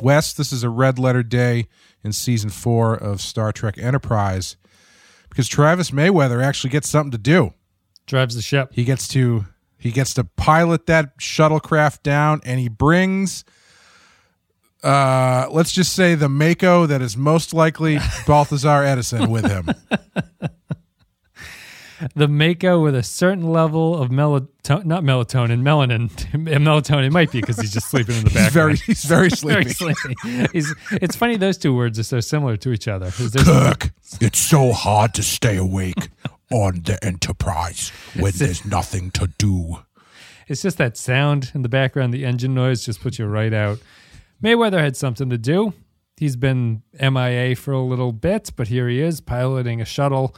Wes, this is a red letter day in season four of Star Trek Enterprise because Travis Mayweather actually gets something to do. Drives the ship. He gets to he gets to pilot that shuttlecraft down, and he brings. Uh, let's just say the MACO that is most likely Balthazar Edison with him. the MACO with a certain level of melatonin, not melatonin, melanin. melatonin might be because he's just sleeping in the He's very background. he's very sleepy. Very sleepy. He's, it's funny those two words are so similar to each other. Kirk, it's so hard to stay awake on the Enterprise when there's nothing to do. It's just that sound in the background, the engine noise just puts you right out. Mayweather had something to do. He's been MIA for a little bit, but here he is piloting a shuttle,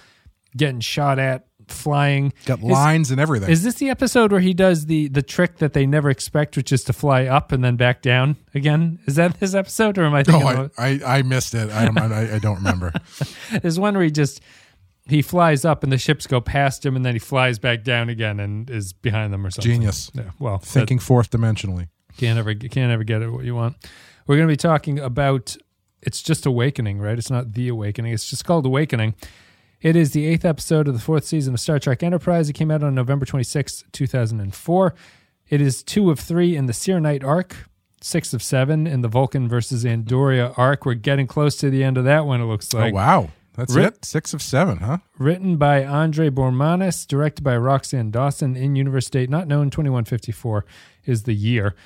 getting shot at, flying. Got Is- lines and everything. Is this the episode where he does the the trick that they never expect, which is to fly up and then back down again? Is that this episode, or am I thinking? oh, I, I, I missed it. I don't, I, I don't remember. There's one where he just he flies up and the ships go past him, and then he flies back down again and is behind them or something. Genius. Yeah, well, Thinking fourth dimensionally. Can't ever can't ever get it what you want. We're going to be talking about it's just awakening, right? It's not the awakening. It's just called awakening. It is the eighth episode of the fourth season of Star Trek Enterprise. It came out on November 26, 2004. It is two of three in the Syrrannite arc, six of seven in the Vulcan versus Andoria arc. We're getting close to the end of that one, it looks oh, like. oh wow, that's it. Six of seven, huh? Written by Andre Bormanis, directed by Roxann Dawson, in universe date not known, 2154 is the year.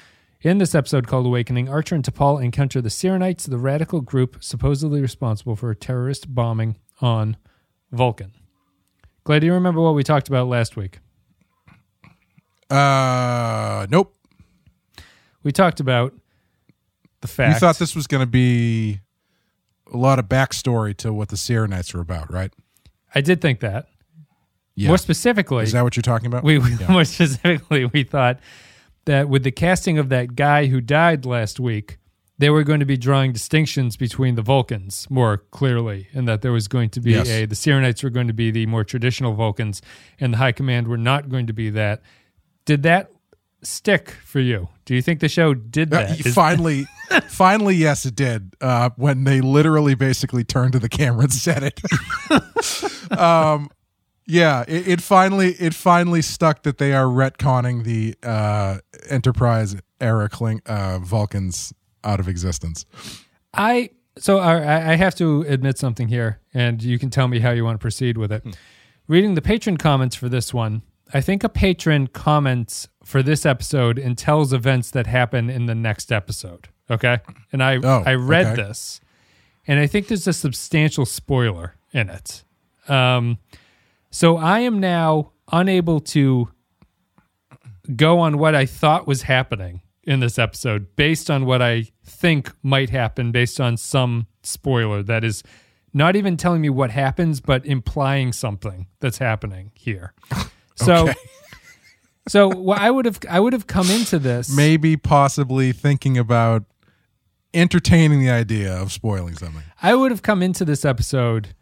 In this episode called Awakening, Archer and T'Pol encounter the Syrrannites, the radical group supposedly responsible for a terrorist bombing on Vulcan. Glad do you remember what we talked about last week? Uh, nope. We talked about the fact You thought this was going to be a lot of backstory to what the Sierra were about, right? I did think that. Yeah. More specifically, Is that what you're talking about? we, we Yeah. more specifically we thought that with the casting of that guy who died last week they were going to be drawing distinctions between the vulcans more clearly and that there was going to be Yes. a the Syrrannites were going to be the more traditional vulcans and the high command were not going to be that did that stick for you do you think the show did Uh, finally, finally, yes, it did. Uh, when they literally basically turned to the camera and said it. um, yeah, it, it finally, it finally stuck that they are retconning the uh, Enterprise era Kling, uh, Vulcans out of existence. I so I, I have to admit something here, and you can tell me how you want to proceed with it. Reading the patron comments for this one, I think a patron comments for this episode and tells events that happen in the next episode. Okay, and I Oh, I read okay. this, and I think there's a substantial spoiler in it. Um, so I am now unable to go on what I thought was happening in this episode based on what I think might happen based on some spoiler that is not even telling me what happens but implying something that's happening here. So Okay. so what I would have I would have come into this Maybe, possibly thinking about entertaining the idea of spoiling something. I would have come into this episode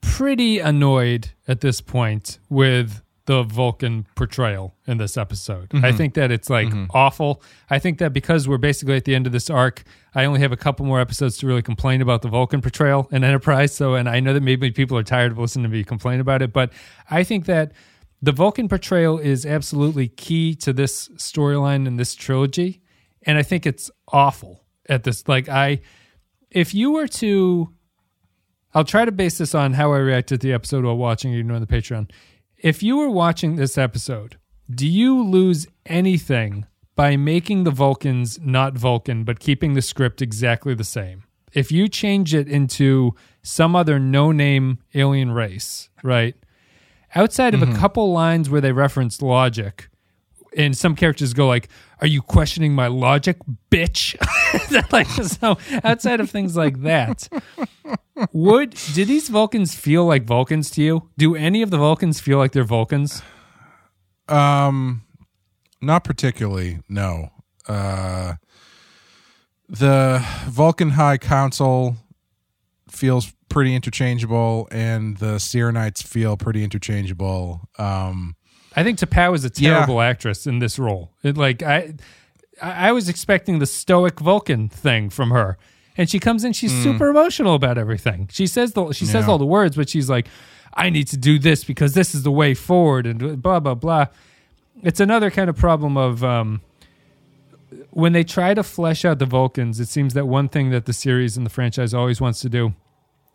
pretty annoyed at this point with the Vulcan portrayal in this episode. I mm-hmm. think that it's like mm-hmm. awful. I think that because we're basically at the end of this arc, I only have a couple more episodes to really complain about the Vulcan portrayal in Enterprise. So, and I know that maybe people are tired of listening to me complain about it, but I think that the Vulcan portrayal is absolutely key to this storyline and this trilogy. And I think it's awful at this. Like, I, if you were to I'll try to base this on how I reacted to the episode while watching it, you know, on the Patreon. If you were watching this episode, do you lose anything by making the Vulcans not Vulcan, but keeping the script exactly the same? If you change it into some other no name alien race, right? Outside of a mm-hmm. couple lines where they reference logic, and some characters go like, "Are you questioning my logic, bitch?" like so. Outside of things like that, would do these Vulcans feel like Vulcans to you? Do any of the Vulcans feel like they're Vulcans? Um, not particularly. No. Uh, the Vulcan High Council feels pretty interchangeable, and the Syrrannites feel pretty interchangeable. Um, I think T'Pau is a terrible actress in this role. It, like I, I, was expecting the stoic Vulcan thing from her, and she comes in. She's super emotional about everything. She says the she says Hmm. All the words, but she's like, "I need to do this because this is the way forward," and blah blah blah. It's another kind of problem of um, when they try to flesh out the Vulcans. It seems that one thing that the series and the franchise always wants to do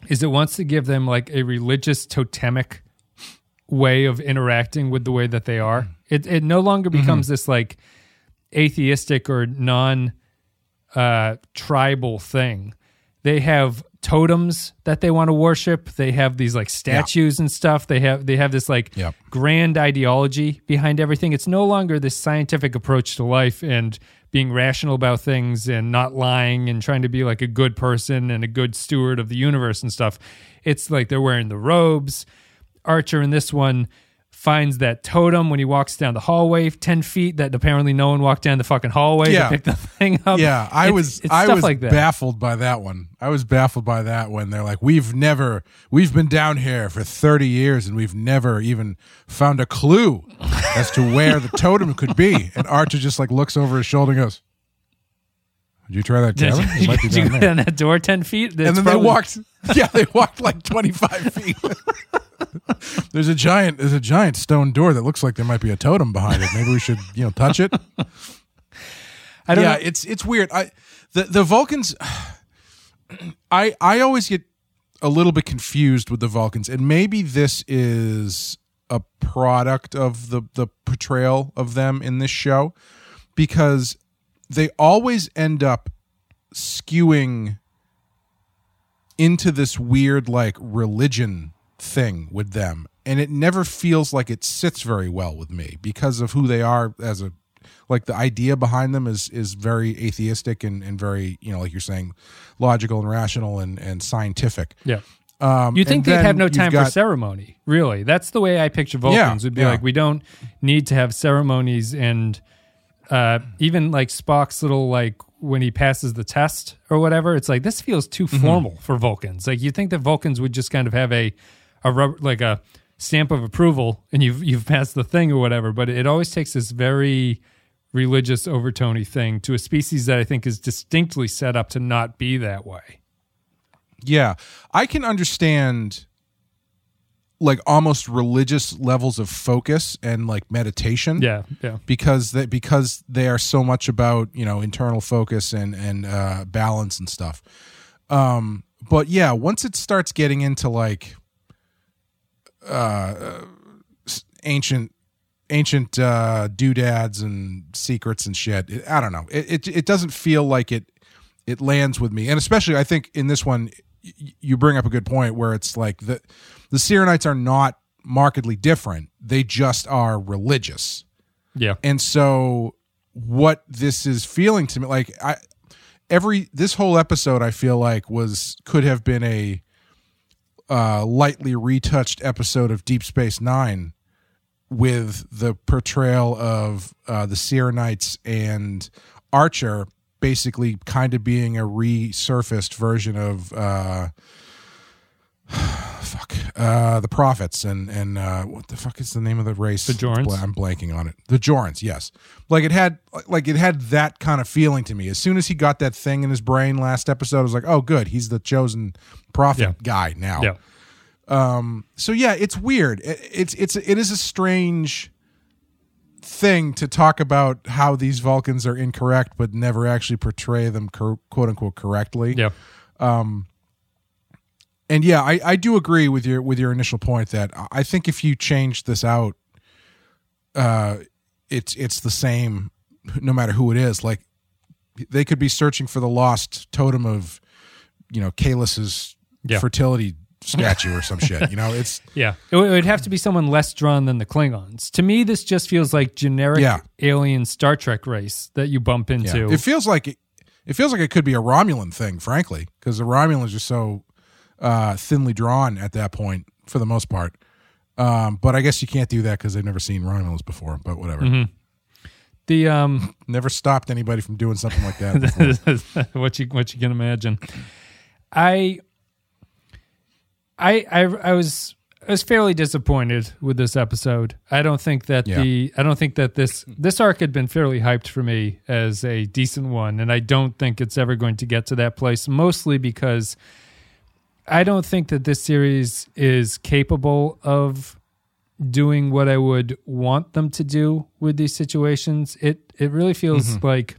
is it wants to give them like a religious totemic way of interacting with the way that they are. It it no longer becomes this like atheistic or non uh, tribal thing. They have totems that they want to worship. They have these like statues and stuff. They have they have this like Yep. grand ideology behind everything. It's no longer this scientific approach to life and being rational about things and not lying and trying to be like a good person and a good steward of the universe and stuff. It's like they're wearing the robes. Archer in this one finds that totem when he walks down the hallway 10 feet that apparently no one walked down the fucking hallway Yeah. to pick the thing up. Yeah, I It's- was it's I was like baffled by that one. I was baffled by that when they're like, "We've never, we've been down here for thirty years, and we've never even found a clue as to where the totem could be." And Archer just like looks over his shoulder and goes, "Did you try that, Did Taylor? you, did you go down that door 10 feet? And That's then they walked. Yeah, they walked like twenty five feet. there's a giant. There's a giant stone door that looks like there might be a totem behind it. Maybe we should, you know, touch it. I don't yeah, know. it's it's weird. I the the Vulcans. I I always get a little bit confused with the Vulcans, and maybe this is a product of the the portrayal of them in this show, because they always end up skewing into this weird like religion thing with them and it never feels like it sits very well with me because of who they are as a like the idea behind them is is very atheistic and, and very you know like you're saying logical and rational and and scientific Yeah. um You think they'd have no time for ceremony, really? That's the way I picture Vulcans. Yeah, would be yeah. like we don't need to have ceremonies, and uh, even like Spock's little like when he passes the test or whatever. It's like this feels too Mm-hmm. formal for Vulcans. Like you think that Vulcans would just kind of have a a rub, like a stamp of approval, and you've you've passed the thing or whatever. But it always takes this very religious overtony thing to a species that I think is distinctly set up to not be that way. Yeah, I can understand like almost religious levels of focus and like meditation. Yeah, yeah. because they because they are so much about you know internal focus and and uh, balance and stuff. Um, but yeah, once it starts getting into like uh, ancient ancient uh, doodads and secrets and shit, I don't know. It, it it doesn't feel like it it lands with me, and especially I think in this one, you bring up a good point where it's like the the Syrrannites are not markedly different; they just are religious Yeah. and so what this is feeling to me like i every this whole episode i feel like was could have been a uh lightly retouched episode of deep space nine with the portrayal of uh the Sierra and archer basically kind of being a resurfaced version of uh fuck uh the prophets and and uh what the fuck is the name of the race Bajorans? i'm blanking on it Bajorans yes like it had like it had that kind of feeling to me as soon as he got that thing in his brain last episode i was like oh good he's the chosen prophet Yeah. guy now Yeah. so yeah it's weird it, it's it's it is a strange thing to talk about how these vulcans are incorrect but never actually portray them cor- quote unquote correctly Yeah. And yeah, I, I do agree with your with your initial point that I think if you change this out, uh, it's it's the same no matter who it is. Like they could be searching for the lost totem of, you know, Kahless's Yeah. fertility statue or some shit. You know, it's Yeah, it would have to be someone less drawn than the Klingons. To me, this just feels like generic Yeah. alien Star Trek race that you bump yeah. into. It feels like it, it feels like it could be a Romulan thing, frankly, because the Romulans are so uh, thinly drawn at that point for the most part. Um, but I guess you can't do that because they've never seen Romulans before. But whatever. Mm-hmm. the um, never stopped anybody from doing something like that. what you what you can imagine. I, I I I was I was fairly disappointed with this episode. I don't think that Yeah. the I don't think that this this arc had been fairly hyped for me as a decent one, and I don't think it's ever going to get to that place. Mostly because I don't think that this series is capable of doing what I would want them to do with these situations. It it really feels mm-hmm. like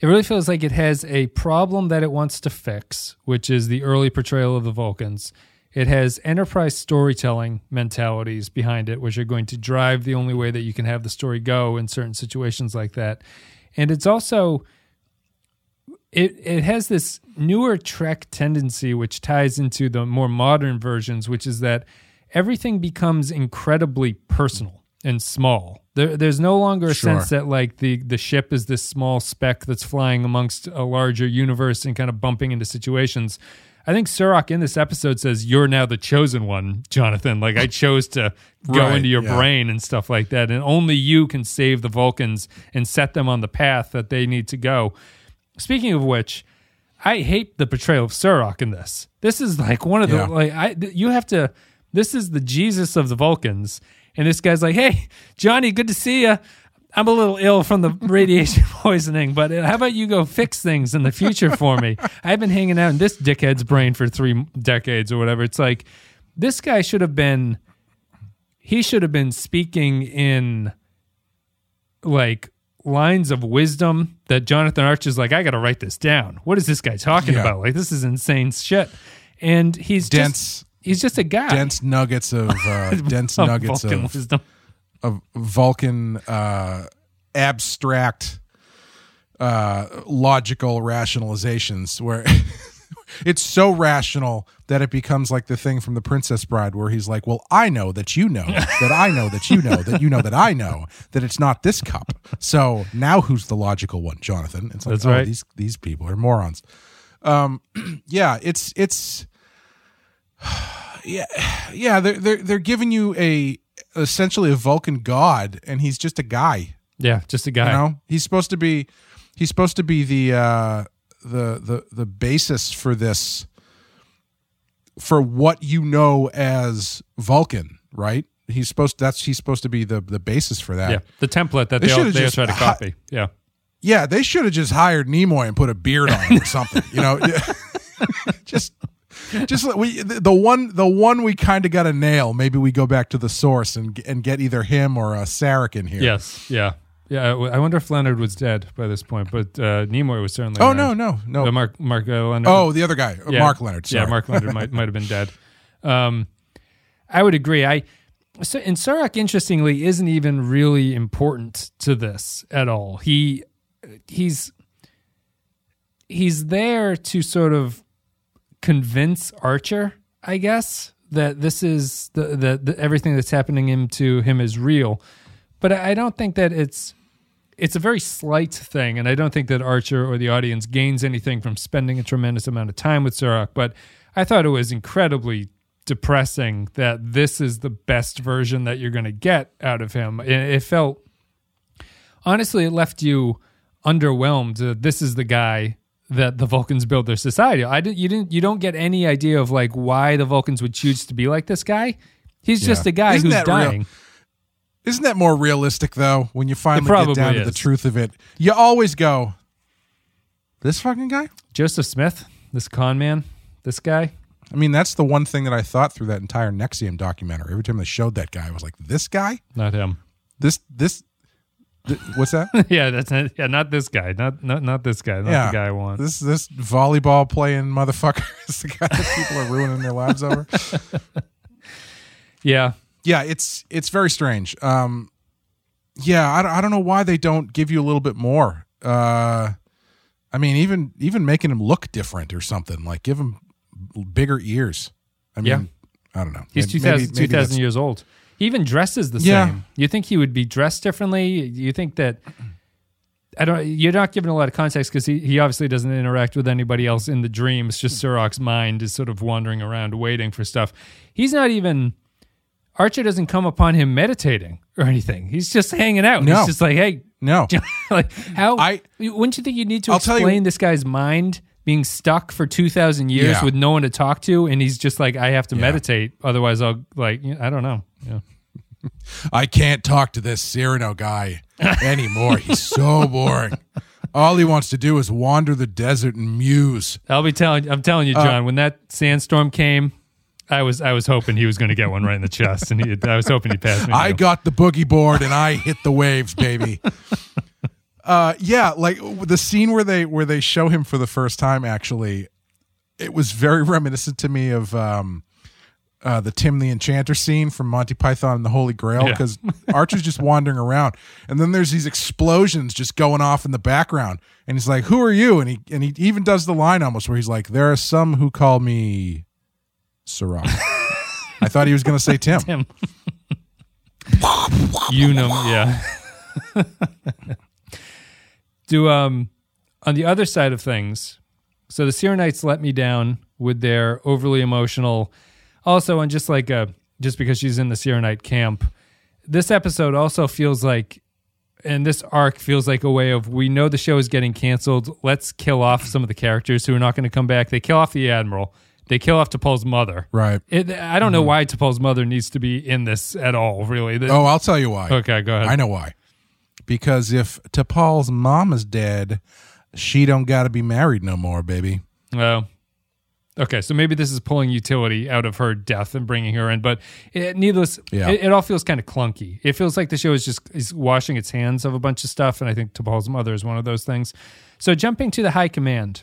it really feels like it has a problem that it wants to fix, which is the early portrayal of the Vulcans. It has enterprise storytelling mentalities behind it, which are going to drive the only way that you can have the story go in certain situations like that. And it's also it it has this newer Trek tendency, which ties into the more modern versions, which is that everything becomes incredibly personal and small. There, there's no longer a Sure. sense that like the the ship is this small speck that's flying amongst a larger universe and kind of bumping into situations. I think Surak in this episode says, "You're now the chosen one, Jonathan. Like I chose to go Right, into your yeah. brain and stuff like that, and only you can save the Vulcans and set them on the path that they need to go." Speaking of which, I hate the portrayal of Surak in this. This is like one of the Yeah. like I you have to. This is the Jesus of the Vulcans, and this guy's like, "Hey, Johnny, good to see you. I'm a little ill from the radiation poisoning, but uh, how about you go fix things in the future for me? I've been hanging out in this dickhead's brain for three decades or whatever. It's like this guy should have been. He should have been speaking in like lines of wisdom that Jonathan Arch is like, I got to write this down. What is this guy talking Yeah. about? Like, this is insane shit. And he's Dense- Just, he's just a guy. dense nuggets of uh, dense of nuggets Vulcan of, wisdom. of Vulcan uh, abstract uh, logical rationalizations where it's so rational that it becomes like the thing from the Princess Bride where he's like, "Well, I know that you know that I know that you know that you know that I know that it's not this cup. So now who's the logical one, Jonathan?" It's like, That's oh, right. these these people are morons. Um, yeah, it's it's yeah yeah they're they're they're giving you a essentially a Vulcan god, and he's just a guy. Yeah, just a guy. You know, he's supposed to be he's supposed to be the uh, the the the basis for this for what you know as Vulcan, right? He's supposed that's he's supposed to be the the basis for that. yeah, the template that They they, all, they all just try to hi- copy. Yeah. Yeah, they should have just hired Nimoy and put a beard on him or something. You know, just just we the the one the one we kind of got to nail. Maybe we go back to the source and and get either him or a Sarek in here. Yes. Yeah. Yeah. I wonder if Leonard was dead by this point, but uh, Nimoy was certainly. Oh around. no no no. Uh, Mark Mark uh, Lenard. oh, the other guy, uh, Yeah. Mark Lenard. Yeah, Mark Lenard might might have been dead. Um, I would agree. I so, and Surak, interestingly, isn't even really important to this at all. He he's he's there to sort of convince Archer, I guess, that this is the, the, the everything that's happening him to him is real. But I I don't think that it's it's a very slight thing, and I don't think that Archer or the audience gains anything from spending a tremendous amount of time with Surak. But I thought it was incredibly depressing that this is the best version that you're going to get out of him. It, it felt honestly, it left you underwhelmed. that this is the guy that the Vulcans build their society. I didn't. You didn't. You don't get any idea of like why the Vulcans would choose to be like this guy. He's just a guy Isn't who's dying. real? Isn't that more realistic though? When you finally get down to the truth of it, you always go, "This fucking guy." Joseph Smith, this con man, this guy. I mean, that's the one thing that I thought through that entire NXIVM documentary. Every time they showed that guy, I was like, "This guy, Not him. this this." th- what's that? yeah, that's not, yeah, not this guy. Not not not this guy. Not yeah, the guy I want. This this volleyball playing motherfucker is the guy that people are ruining their lives over. yeah, Yeah, it's it's very strange. Um, yeah, I, don't- I don't know why they don't give you a little bit more. Uh, I mean, even even making him look different or something like give him bigger ears. I mean, Yeah. I don't know. he's Maybe- 2000, maybe- maybe 2000 years old. He even dresses the Yeah. same. You think he would be dressed differently? You think that I don't. You're not given a lot of context because he, he obviously doesn't interact with anybody else in the dreams. Just Surak's mind is sort of wandering around waiting for stuff. He's not even. Archer doesn't come upon him meditating or anything. He's just hanging out. No. He's just like, hey, No, like how I- wouldn't you think you need to I'll tell you- explain this guy's mind being stuck for 2000 years Yeah. with no one to talk to and he's just like I have to Yeah. meditate otherwise I'll like I don't know. Yeah. I can't talk to this Cyrano guy anymore. He's so boring. All he wants to do is wander the desert and muse. I'll be telling I'm telling Uh, you John when that sandstorm came I was I was hoping he was going to get one right in the chest and he, I was hoping he passed me. I got the boogie board and I hit the waves, baby. uh, yeah, like the scene where they where they show him for the first time. Actually, it was very reminiscent to me of um, uh, the Tim the Enchanter scene from Monty Python and the Holy Grail Yeah. because Archer's just wandering around, and then there's these explosions just going off in the background, and he's like, "Who are you?" And he and he even does the line almost where he's like, "There are some who call me Surak." I thought he was going to say Tim. him. Unum, yeah. Do um on the other side of things, so the Syrrannites let me down with their overly emotional. Also, and just like a just because she's in the Syrrannite camp, this episode also feels like, and this arc feels like a way of we know the show is getting canceled. Let's kill off some of the characters who are not going to come back. They kill off the admiral. They kill off T'Pol's mother. Right. It, I don't know mm-hmm. why T'Pol's mother needs to be in this at all. Really. The- Oh, I'll tell you why. okay, go ahead. I know why. Because if T'Pol's mom is dead, she don't got to be married no more, baby. Well, okay, so maybe this is pulling utility out of her death and bringing her in, but it, needless, Yeah. it, it all feels kind of clunky. It feels like the show is just is washing its hands of a bunch of stuff, and I think T'Pol's mother is one of those things. So jumping to the high command,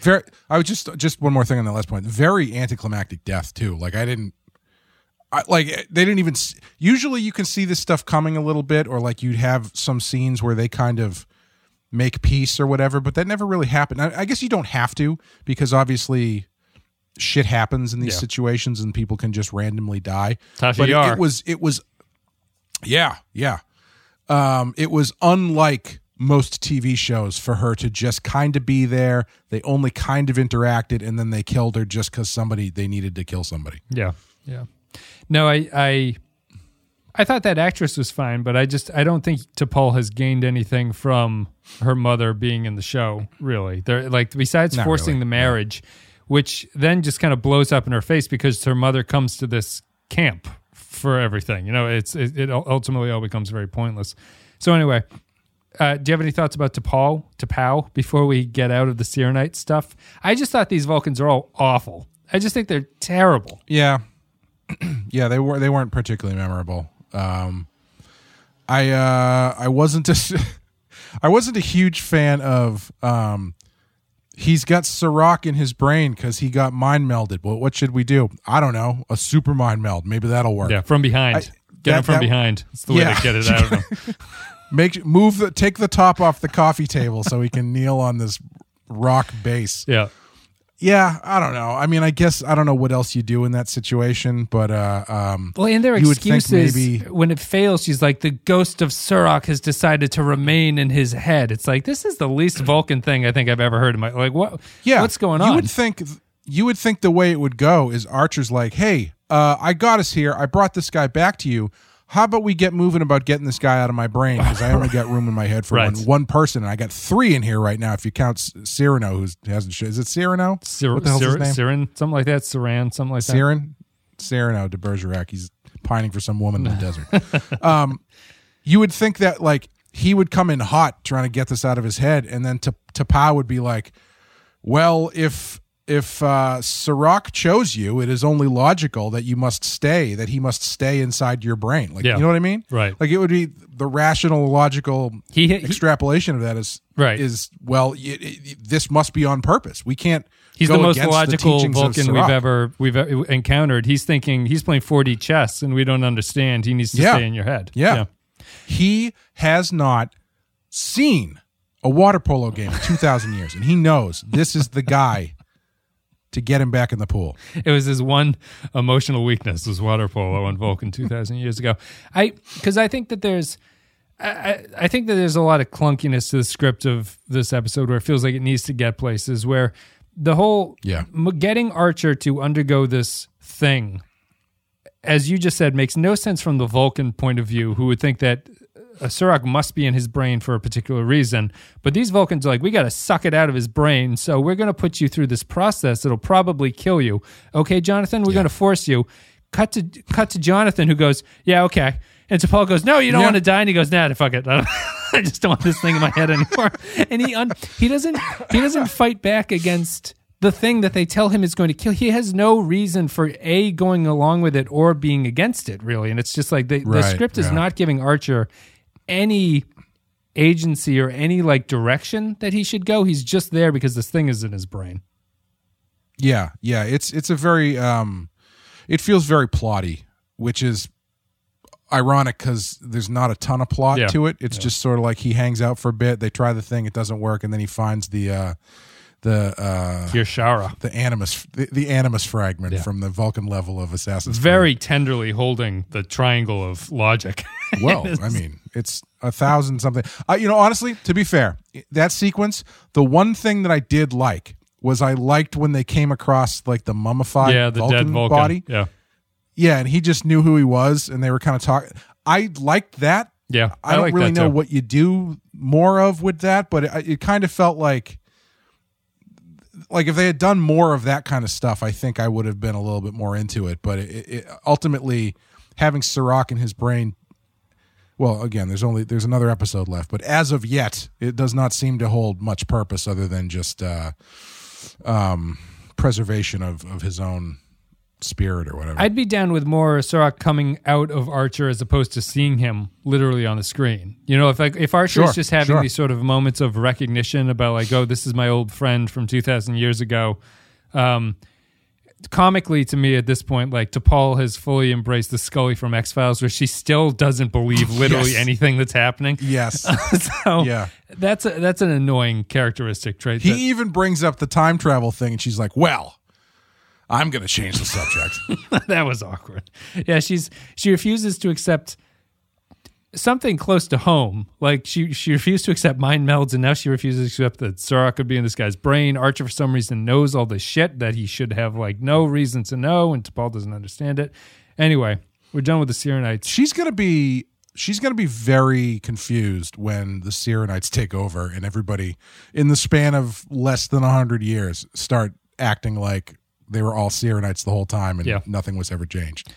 Very. I was just just one more thing on that last point. Very anticlimactic death too. Like I didn't. I, like they didn't even. Usually you can see this stuff coming a little bit, or like you'd have some scenes where they kind of make peace or whatever, but that never really happened. I, I guess you don't have to because obviously shit happens in these Yeah. situations and people can just randomly die. Tasha but it, it was it was yeah yeah um it was unlike most tv shows for her to just kind of be there they only kind of interacted and then they killed her just because somebody they needed to kill somebody yeah, yeah. No, I, I, I thought that actress was fine, but I just I don't think T'Pol has gained anything from her mother being in the show. Really, they're like besides Not forcing really, the marriage, which then just kind of blows up in her face because her mother comes to this camp for everything. You know, it's it, it ultimately all becomes very pointless. So anyway, uh, do you have any thoughts about T'Pol, T'Pau before we get out of the Syrrannite stuff? I just thought these Vulcans are all awful. I just think they're terrible. yeah yeah they were they weren't particularly memorable um i uh i wasn't a i wasn't a huge fan of um he's got Surak in his brain because he got mind melded. Well, what should we do? I don't know. A super mind meld. Maybe that'll work. Yeah, from behind. I- get that- them from that- behind. It's the way Yeah. to get it out of them. Make move the take the top off the coffee table so he can kneel on this rock base. Yeah. Yeah, I don't know. I mean, I guess I don't know what else you do in that situation, but uh um Well, and their You excuses maybe- when it fails, she's like, the ghost of Surak has decided to remain in his head. It's like this is the least Vulcan thing I think I've ever heard in my like. What? yeah, what's going on? You would think you would think the way it would go is Archer's like, "Hey, uh I got us here. I brought this guy back to you. How about we get moving about getting this guy out of my brain because I only got room in my head for Right. one, one person, and I got three in here right now. If you count Cyrano, who hasn't is it Cyrano? Cir- what the hell's his name? Siren, something like that. Saran, something like that. Siren, Cyrano de Bergerac. He's pining for some woman in the desert. Um, you would think that like he would come in hot trying to get this out of his head, and then to T'Pau would be like, "Well, if if uh, Surak chose you, it is only logical that you must stay. That he must stay inside your brain. Like Yeah. you know what I mean? Right. Like it would be the rational, logical He- he- extrapolation of that is Right. Is well, it, it, this must be on purpose. We can't. He's the most logical of Vulcan we've ever we've encountered. He's thinking he's playing 4D chess, and we don't understand. He needs to Yeah. stay in your head. Yeah. He has not seen a water polo game in 2,000 years, and he knows this is the guy to get him back in the pool. It was his one emotional weakness was water polo on Vulcan 2,000 years ago. I because I think that there's. I, I- think that there's a lot of clunkiness to the script of this episode where it feels like it needs to get places where the whole Yeah. m- getting Archer to undergo this thing, as you just said, makes no sense from the Vulcan point of view, who would think that uh, Surak must be in his brain for a particular reason. But these Vulcans are like, we got to suck it out of his brain. So we're going to put you through this process that'll probably kill you. Okay, Jonathan, we're going to force you. Cut to cut to Jonathan, who goes, yeah, okay. And so Paul goes, no, you don't Yeah. want to die. And he goes, nah, fuck it. I just don't want this thing in my head anymore. And he un- he doesn't he doesn't fight back against the thing that they tell him is going to kill. He has no reason for a going along with it or being against it, really. And it's just like the, the Right, script is yeah. not giving Archer any agency or any like direction that he should go. He's just there because this thing is in his brain. Yeah, yeah. It's it's a very um it feels very plotty, which is ironic because there's not a ton of plot Yeah. to it. It's just sort of like he hangs out for a bit, they try the thing, it doesn't work, and then he finds the uh the uh Kirshara. the animus the, the animus fragment Yeah. from the Vulcan level of Assassin's Creed. Very tenderly holding the triangle of logic. well. I mean, it's a thousand something. Uh, you know, honestly, to be fair, that sequence, the one thing that I did like was I liked when they came across like the mummified yeah, the Vulcan, dead Vulcan. body. Yeah. Yeah, and he just knew who he was, and they were kind of talking. I liked that. Yeah. I, don't like really know what you do more of with that, but it, it kind of felt like, like if they had done more of that kind of stuff, I think I would have been a little bit more into it. But it, it, ultimately, having Surak in his brain. Well, again, there's only there's another episode left, but as of yet, it does not seem to hold much purpose other than just uh, um, preservation of, of his own spirit or whatever. I'd be down with more Surak coming out of Archer as opposed to seeing him literally on the screen. You know, if like if Archer Sure, is just having sure. these sort of moments of recognition about like, oh, this is my old friend from two thousand years ago. Um, comically to me at this point, like T'Pol has fully embraced the Scully from X Files, where she still doesn't believe literally Yes. anything that's happening. yes. so Yeah. that's a, that's an annoying characteristic trait. that- He even brings up the time travel thing, and she's like, "Well, I'm going to change the subject." that was awkward. Yeah, she's she refuses to accept something close to home. Like she she refused to accept mind melds, and now she refuses to accept that Sora could be in this guy's brain. Archer for some reason knows all this shit that he should have like no reason to know, and T'Pol doesn't understand it. Anyway, we're done with the Syrrannites. she's going to be she's going to be very confused when the Syrrannites take over, and everybody in the span of less than hundred years start acting like they were all Syrrannites the whole time, and Yeah. nothing was ever changed.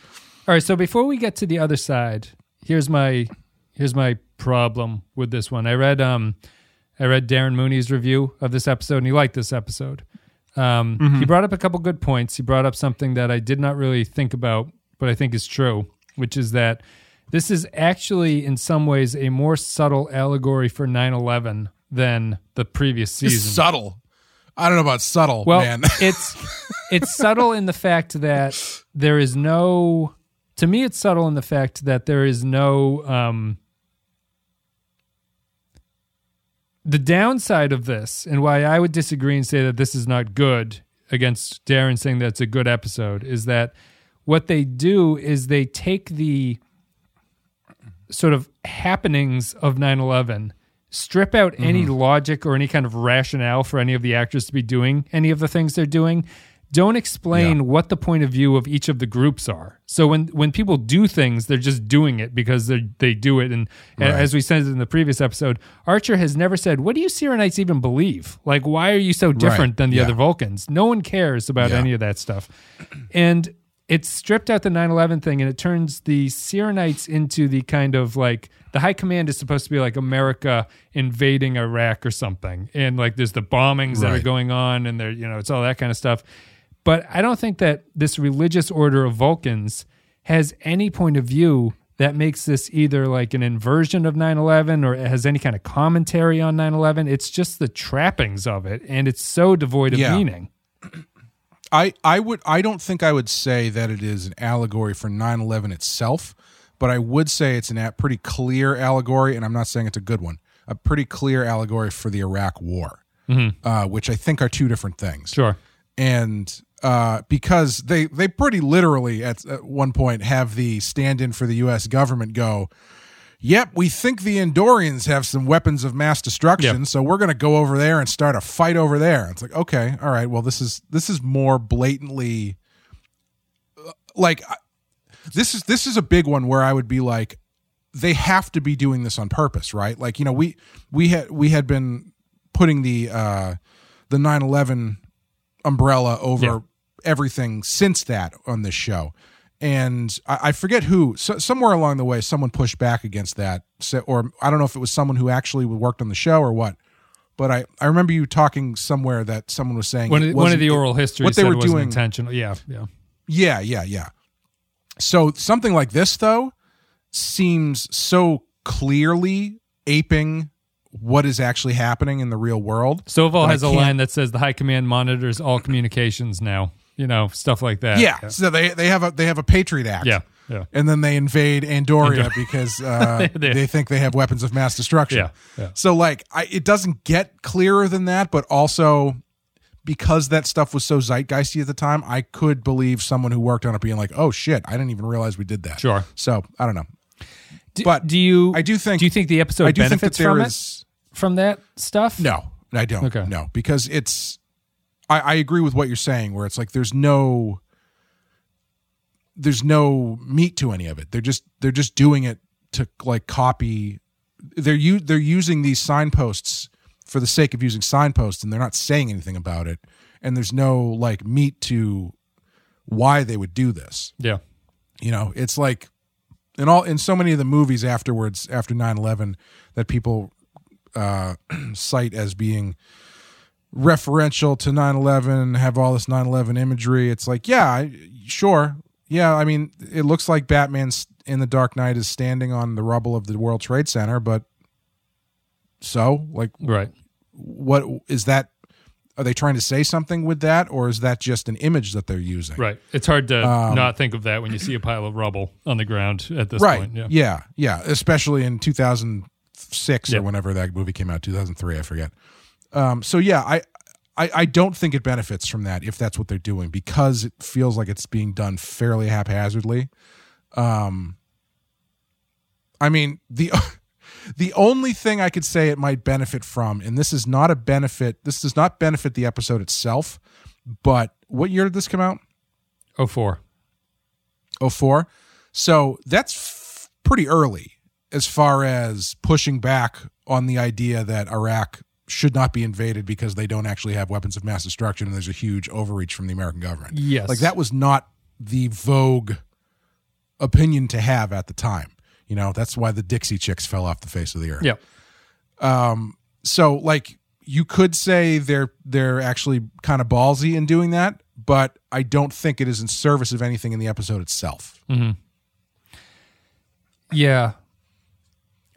All right, so before we get to the other side, here's my here's my problem with this one. I read um I read Darren Mooney's review of this episode, and he liked this episode. Um, He brought up a couple good points. He brought up something that I did not really think about, but I think is true, which is that this is actually, in some ways, a more subtle allegory for 9 11 than the previous season. subtle. I don't know about subtle, Well, man. it's it's subtle in the fact that there is no. To me, it's subtle in the fact that there is no. Um, the downside of this, and why I would disagree and say that this is not good against Darren saying that it's a good episode, is that what they do is they take the sort of happenings of 9 11, strip out any logic or any kind of rationale for any of the actors to be doing any of the things they're doing. Don't explain Yeah. what the point of view of each of the groups are. So when when people do things, they're just doing it because they they do it. And Right. as we said in the previous episode, Archer has never said, "What do you Syrrannites even believe? Like, why are you so different than the Yeah. other Vulcans?" No one cares about Yeah. any of that stuff. And it's stripped out the 9-11 thing and it turns the Syrrannites into the kind of like the high command is supposed to be like America invading Iraq or something. And like there's the bombings that are going on and there, you know, it's all that kind of stuff. But I don't think that this religious order of Vulcans has any point of view that makes this either like an inversion of 9-11 or it has any kind of commentary on 9-11 it's just the trappings of it and it's so devoid of Yeah. meaning I, I would I don't think I would say that it is an allegory for 9/11 itself, but I would say it's an a pretty clear allegory, and I'm not saying it's a good one. A pretty clear allegory for the Iraq War, uh, which I think are two different things. sure And uh, because they they pretty literally at, at one point have the stand-in for the U.S. government go, "Yep, we think the Andorians have some weapons of mass destruction, Yep. so we're going to go over there and start a fight over there." It's like, okay, all right, well, this is this is more blatantly uh, like this is this is a big one where I would be like, they have to be doing this on purpose, right? Like you know we we had we had been putting the uh, the 9/11 umbrella over Yeah. everything since that on this show. And I, I forget who, so, somewhere along the way, someone pushed back against that, so, or I don't know if it was someone who actually worked on the show or what. But I, I remember you talking somewhere that someone was saying One one of the oral histories what they said were doing- intentional. Yeah, yeah. yeah, yeah, yeah. So something like this though seems so clearly aping what is actually happening in the real world. Soval has a line that says the high command monitors all communications now. You know, stuff like that. Yeah. So they they have a they have a Patriot Act. Yeah. Yeah. And then they invade Andoria Andor- because uh, They- they think they have weapons of mass destruction. Yeah, yeah. So like, I, it doesn't get clearer than that, but also because that stuff was so zeitgeisty at the time, I could believe someone who worked on it being like, "Oh shit, I didn't even realize we did that." Sure. So I don't know. Do, But do you? I do think Do you think the episode I do think that benefits there from is it? From that stuff? no, I don't. Okay. No, because it's. I, I agree with what you're saying, where it's like there's no. There's no meat to any of it. They're just they're just doing it to like copy. They're u- they're using these signposts for the sake of using signposts, and they're not saying anything about it. And there's no like meat to why they would do this. Yeah. You know, it's like in all in so many of the movies afterwards after 9/11 that people uh cite as being referential to 9/11, have all this 9/11 imagery. It's like, yeah, I- sure. Yeah, I mean, it looks like Batman's in the Dark Knight is standing on the rubble of the World Trade Center, but so, like Right. what is that are they trying to say something with that or is that just an image that they're using? Right. It's hard to Um, not think of that when you see a pile of rubble on the ground at this right point. Yeah. yeah yeah especially in 2006 Yeah. or whenever that movie came out 2003 i forget um, so yeah I, I i don't think it benefits from that if that's what they're doing because it feels like it's being done fairly haphazardly um i mean the the only thing i could say it might benefit from and this is not a benefit this does not benefit the episode itself but what year did this come out Oh four. 04. So that's f- pretty early as far as pushing back on the idea that Iraq should not be invaded because they don't actually have weapons of mass destruction and there's a huge overreach from the American government. Yes. Like that was not the vogue opinion to have at the time. You know, that's why the Dixie Chicks fell off the face of the earth. Yeah. Um, So like you could say they're they're actually kind of ballsy in doing that, but I don't think it is in service of anything in the episode itself. Yeah.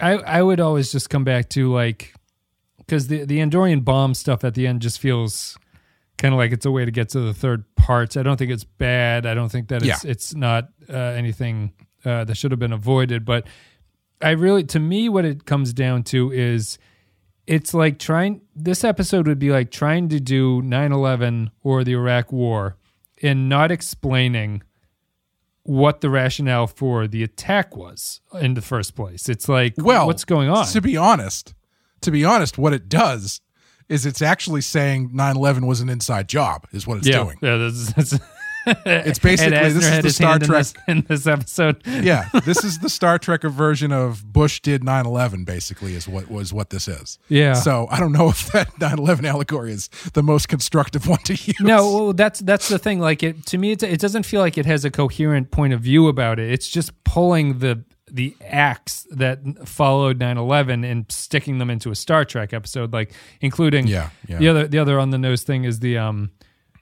I I would always just come back to like because the the Andorian bomb stuff at the end just feels kind of like it's a way to get to the third parts. I don't think it's bad. I don't think that it's Yeah. it's not uh, anything uh, that should have been avoided. But I really, to me, what it comes down to is it's like trying. This episode would be like trying to do 9-11 or the Iraq War and not explaining what the rationale for the attack was in the first place. It's like, Well, what's going on? To be honest, to be honest, what it does is it's actually saying 9/11 was an inside job. Is what it's yeah, doing. yeah. That's, that's It's basically this is the Star hand in Trek. this, in this episode. yeah, this is the Star Trek version of Bush did 9/11. Basically, is what was what this is. Yeah. So I don't know if that 9/11 allegory is the most constructive one to use. No, well, that's that's the thing. Like it to me, it, it doesn't feel like it has a coherent point of view about it. It's just pulling the the acts that followed 9-11 and sticking them into a Star Trek episode, like including Yeah, yeah. the other the other on the nose thing is the um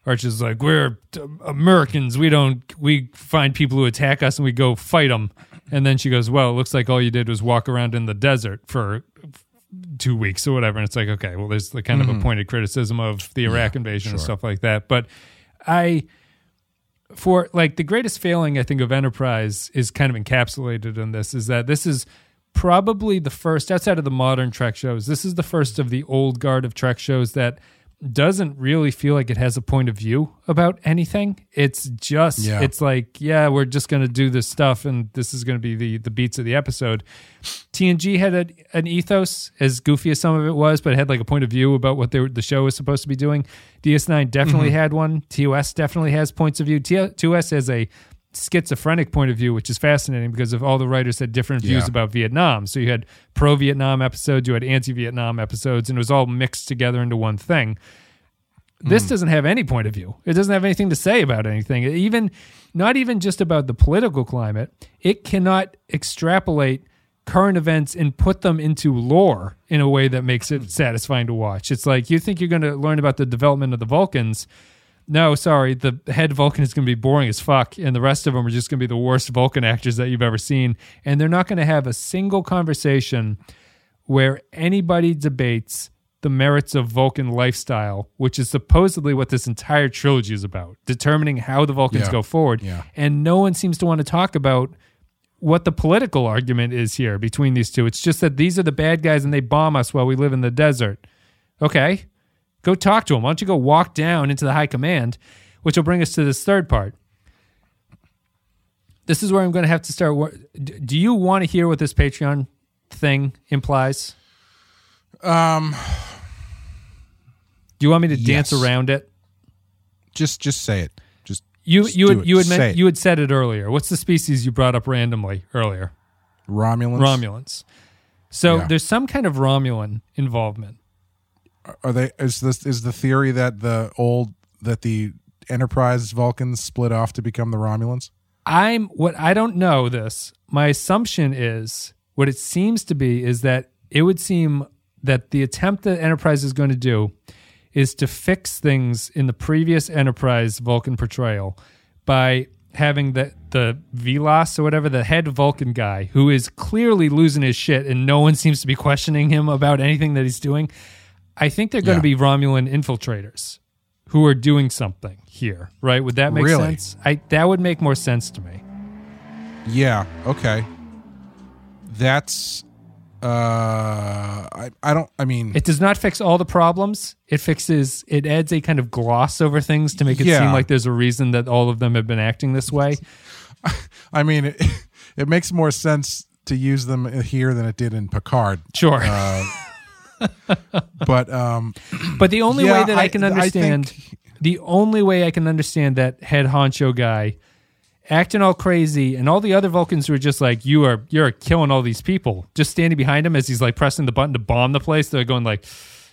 Arch is like we're Americans. We don't we find people who attack us and we go fight them. And then she goes, "Well, it looks like all you did was walk around in the desert for two weeks or whatever." And it's like, okay, well, there's the kind of a hmm. pointed criticism of the Iraq invasion and stuff like that. But I, for like the greatest failing, I think of Enterprise is kind of encapsulated in this. Is that this is probably the first outside of the modern Trek shows. This is the first of the old guard of Trek shows that doesn't really feel like it has a point of view about anything. It's just Yeah. it's like, yeah, we're just going to do this stuff and this is going to be the the beats of the episode. TNG had a, an ethos as goofy as some of it was, but it had like a point of view about what they were, the show was supposed to be doing. DS9 definitely mm-hmm. had one. TOS definitely has points of view. T- TOS has a schizophrenic point of view, which is fascinating because of all the writers had different views Yeah. about Vietnam. So you had pro Vietnam episodes, you had anti Vietnam episodes, and it was all mixed together into one thing. This Hmm. doesn't have any point of view. It doesn't have anything to say about anything. Even not even just about the political climate. It cannot extrapolate current events and put them into lore in a way that makes Hmm. it satisfying to watch. It's like you think you're going to learn about the development of the Vulcans. No, sorry, the head Vulcan is going to be boring as fuck, and the rest of them are just going to be the worst Vulcan actors that you've ever seen. And they're not going to have a single conversation where anybody debates the merits of Vulcan lifestyle, which is supposedly what this entire trilogy is about, determining how the Vulcans Yeah. go forward. Yeah. And no one seems to want to talk about what the political argument is here between these two. It's just that these are the bad guys and they bomb us while we live in the desert. Okay, go talk to him. Why don't you go walk down into the high command, which will bring us to this third part. This is where I'm going to have to start. wor- Do you want to hear what this Patreon thing implies? Um, Do you want me to dance Yes. around it? just just say it. Just You Just you had you had Say meant, it. you had said it earlier. What's the species you brought up randomly earlier? Romulans. Romulans. So Yeah. there's some kind of Romulan involvement. Are they? Is this is the theory that the old that the Enterprise Vulcans split off to become the Romulans? I'm what I don't know this. My assumption is what it seems to be is that it would seem that the attempt that Enterprise is going to do is to fix things in the previous Enterprise Vulcan portrayal by having the the V'Las or whatever the head Vulcan guy who is clearly losing his shit and no one seems to be questioning him about anything that he's doing. I think they're going to Yeah. be Romulan infiltrators who are doing something here, right? Would that make Really? sense? I that would make more sense to me. Yeah. Okay. That's. Uh, I I don't. I mean, It does not fix all the problems. It fixes. It adds a kind of gloss over things to make it seem like there's a reason that all of them have been acting this way. I mean, it, it makes more sense to use them here than it did in Picard. Sure, But um, but the only yeah, way that I, I- can I understand, think- the only way I can understand that head honcho guy acting all crazy, and all the other Vulcans who are just like, "You are, you're killing all these people," just standing behind him as he's like pressing the button to bomb the place. They're going like.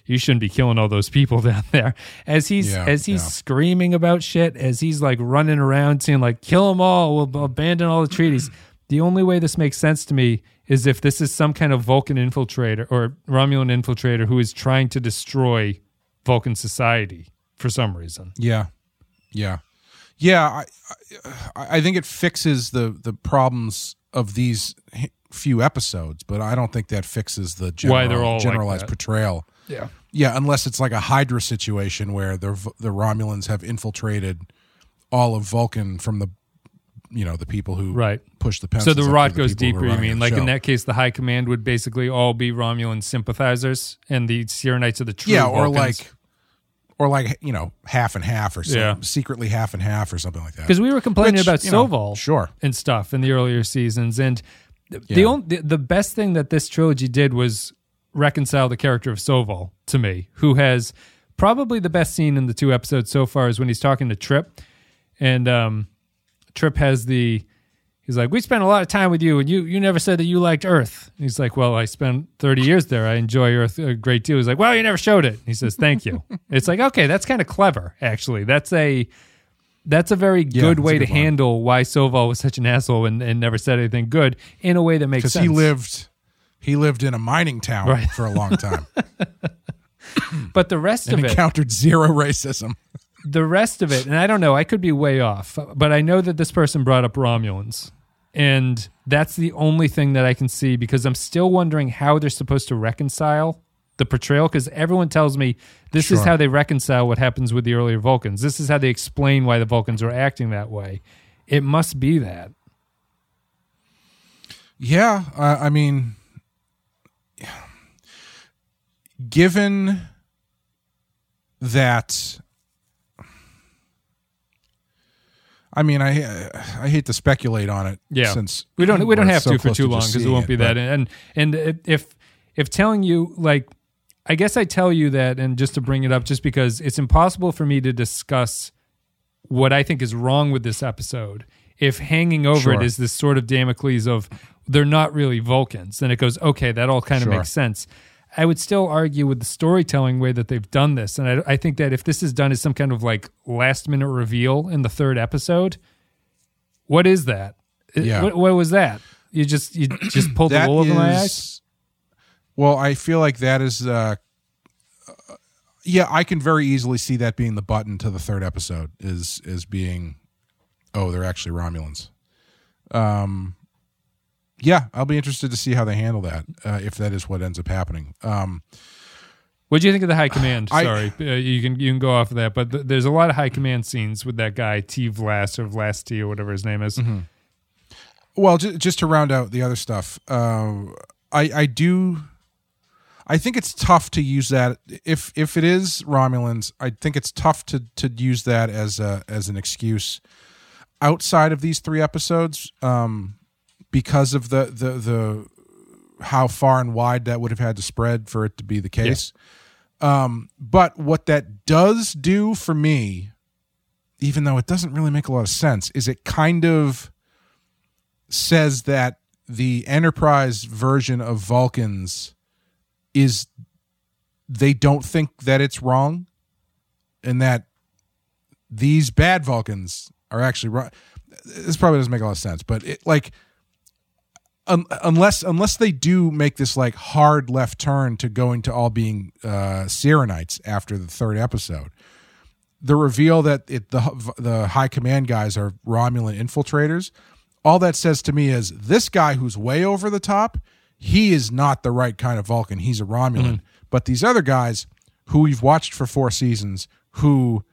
You shouldn't be killing all those people down there. As he's Yeah, as he's yeah. screaming about shit, as he's like running around saying like "kill them all," we'll abandon all the treaties. The only way this makes sense to me is if this is some kind of Vulcan infiltrator or Romulan infiltrator who is trying to destroy Vulcan society for some reason. yeah, yeah, yeah. I, I I think it fixes the the problems of these few episodes, but I don't think that fixes the general, Why they're all like generalized that. portrayal. Yeah. Yeah, unless it's like a Hydra situation where the the Romulans have infiltrated all of Vulcan from the you know the people who Right. push the So the rot goes deeper, you mean? Like in that case, the high command would basically all be Romulan sympathizers and the Syrrannites are the true yeah, or Vulcans. like or like you know half and half or something, Yeah. secretly half and half or something like that. because we were complaining Which, about you know, Soval sure. and stuff in the earlier seasons, and the the, Yeah. only, the the best thing that this trilogy did was reconcile the character of Soval to me, who has probably the best scene in the two episodes so far is when he's talking to Trip, and um, Trip has the he's like, "We spent a lot of time with you, and you you never said that you liked Earth." And he's like, "Well, I spent thirty years there. I enjoy Earth a great deal." He's like, "Well, you never showed it." And he says, "Thank you." it's like, okay, that's kind of clever, actually. That's a that's a very Yeah, good way to one. handle why Soval was such an asshole and, and never said anything good in a way that makes sense. because sense. he lived he lived in a mining town Right. for a long time but the rest and of it, encountered zero racism. The rest of it, and I don't know, I could be way off, but I know that this person brought up Romulans. And that's the only thing that I can see because I'm still wondering how they're supposed to reconcile the portrayal because everyone tells me this is how they reconcile what happens with the earlier Vulcans. This is how they explain why the Vulcans are acting that way. It must be that. Yeah, uh, I mean, given that, I mean, I I hate to speculate on it. Yeah, since we don't we don't have so to for too long because it won't be but- that. And and if if telling you like, I guess I tell you that, and just to bring it up, just because it's impossible for me to discuss what I think is wrong with this episode if hanging over Sure. it is this sort of Damocles of they're not really Vulcans, then it goes, okay, that all kind of Sure. makes sense. I would still argue with the storytelling way that they've done this. And I, I think that if this is done as some kind of like last minute reveal in the third episode, what is that? Yeah. What, what was that? You just you just pulled the wool over my eyes? Well, I feel like that is. Uh, uh, yeah, I can very easily see that being the button to the third episode is is being, oh, they're actually Romulans. Um, yeah, I'll be interested to see how they handle that uh, if that is what ends up happening. Um, What do you think of the high command? I- Sorry, uh, you can you can go off of that, but th- there's a lot of high command scenes with that guy T Vlas or Vlasti or whatever his name is. Mm-hmm. Well, just, just to round out the other stuff, uh, I I do, I think it's tough to use that if if it is Romulans. I think it's tough to to use that as a as an excuse outside of these three episodes, um, because of the the the how far and wide that would have had to spread for it to be the case. Um, but what that does do for me, even though it doesn't really make a lot of sense, is it kind of says that the Enterprise version of Vulcans is they don't think that it's wrong and that these bad Vulcans are actually wrong. This probably doesn't make a lot of sense, but it like un- unless unless they do make this like hard left turn to going to all being uh Syrrannites after the third episode. The reveal that it the the high command guys are Romulan infiltrators all that says to me is this guy who's way over the top, he is not the right kind of Vulcan. He's a Romulan. But these other guys who we've watched for four seasons, who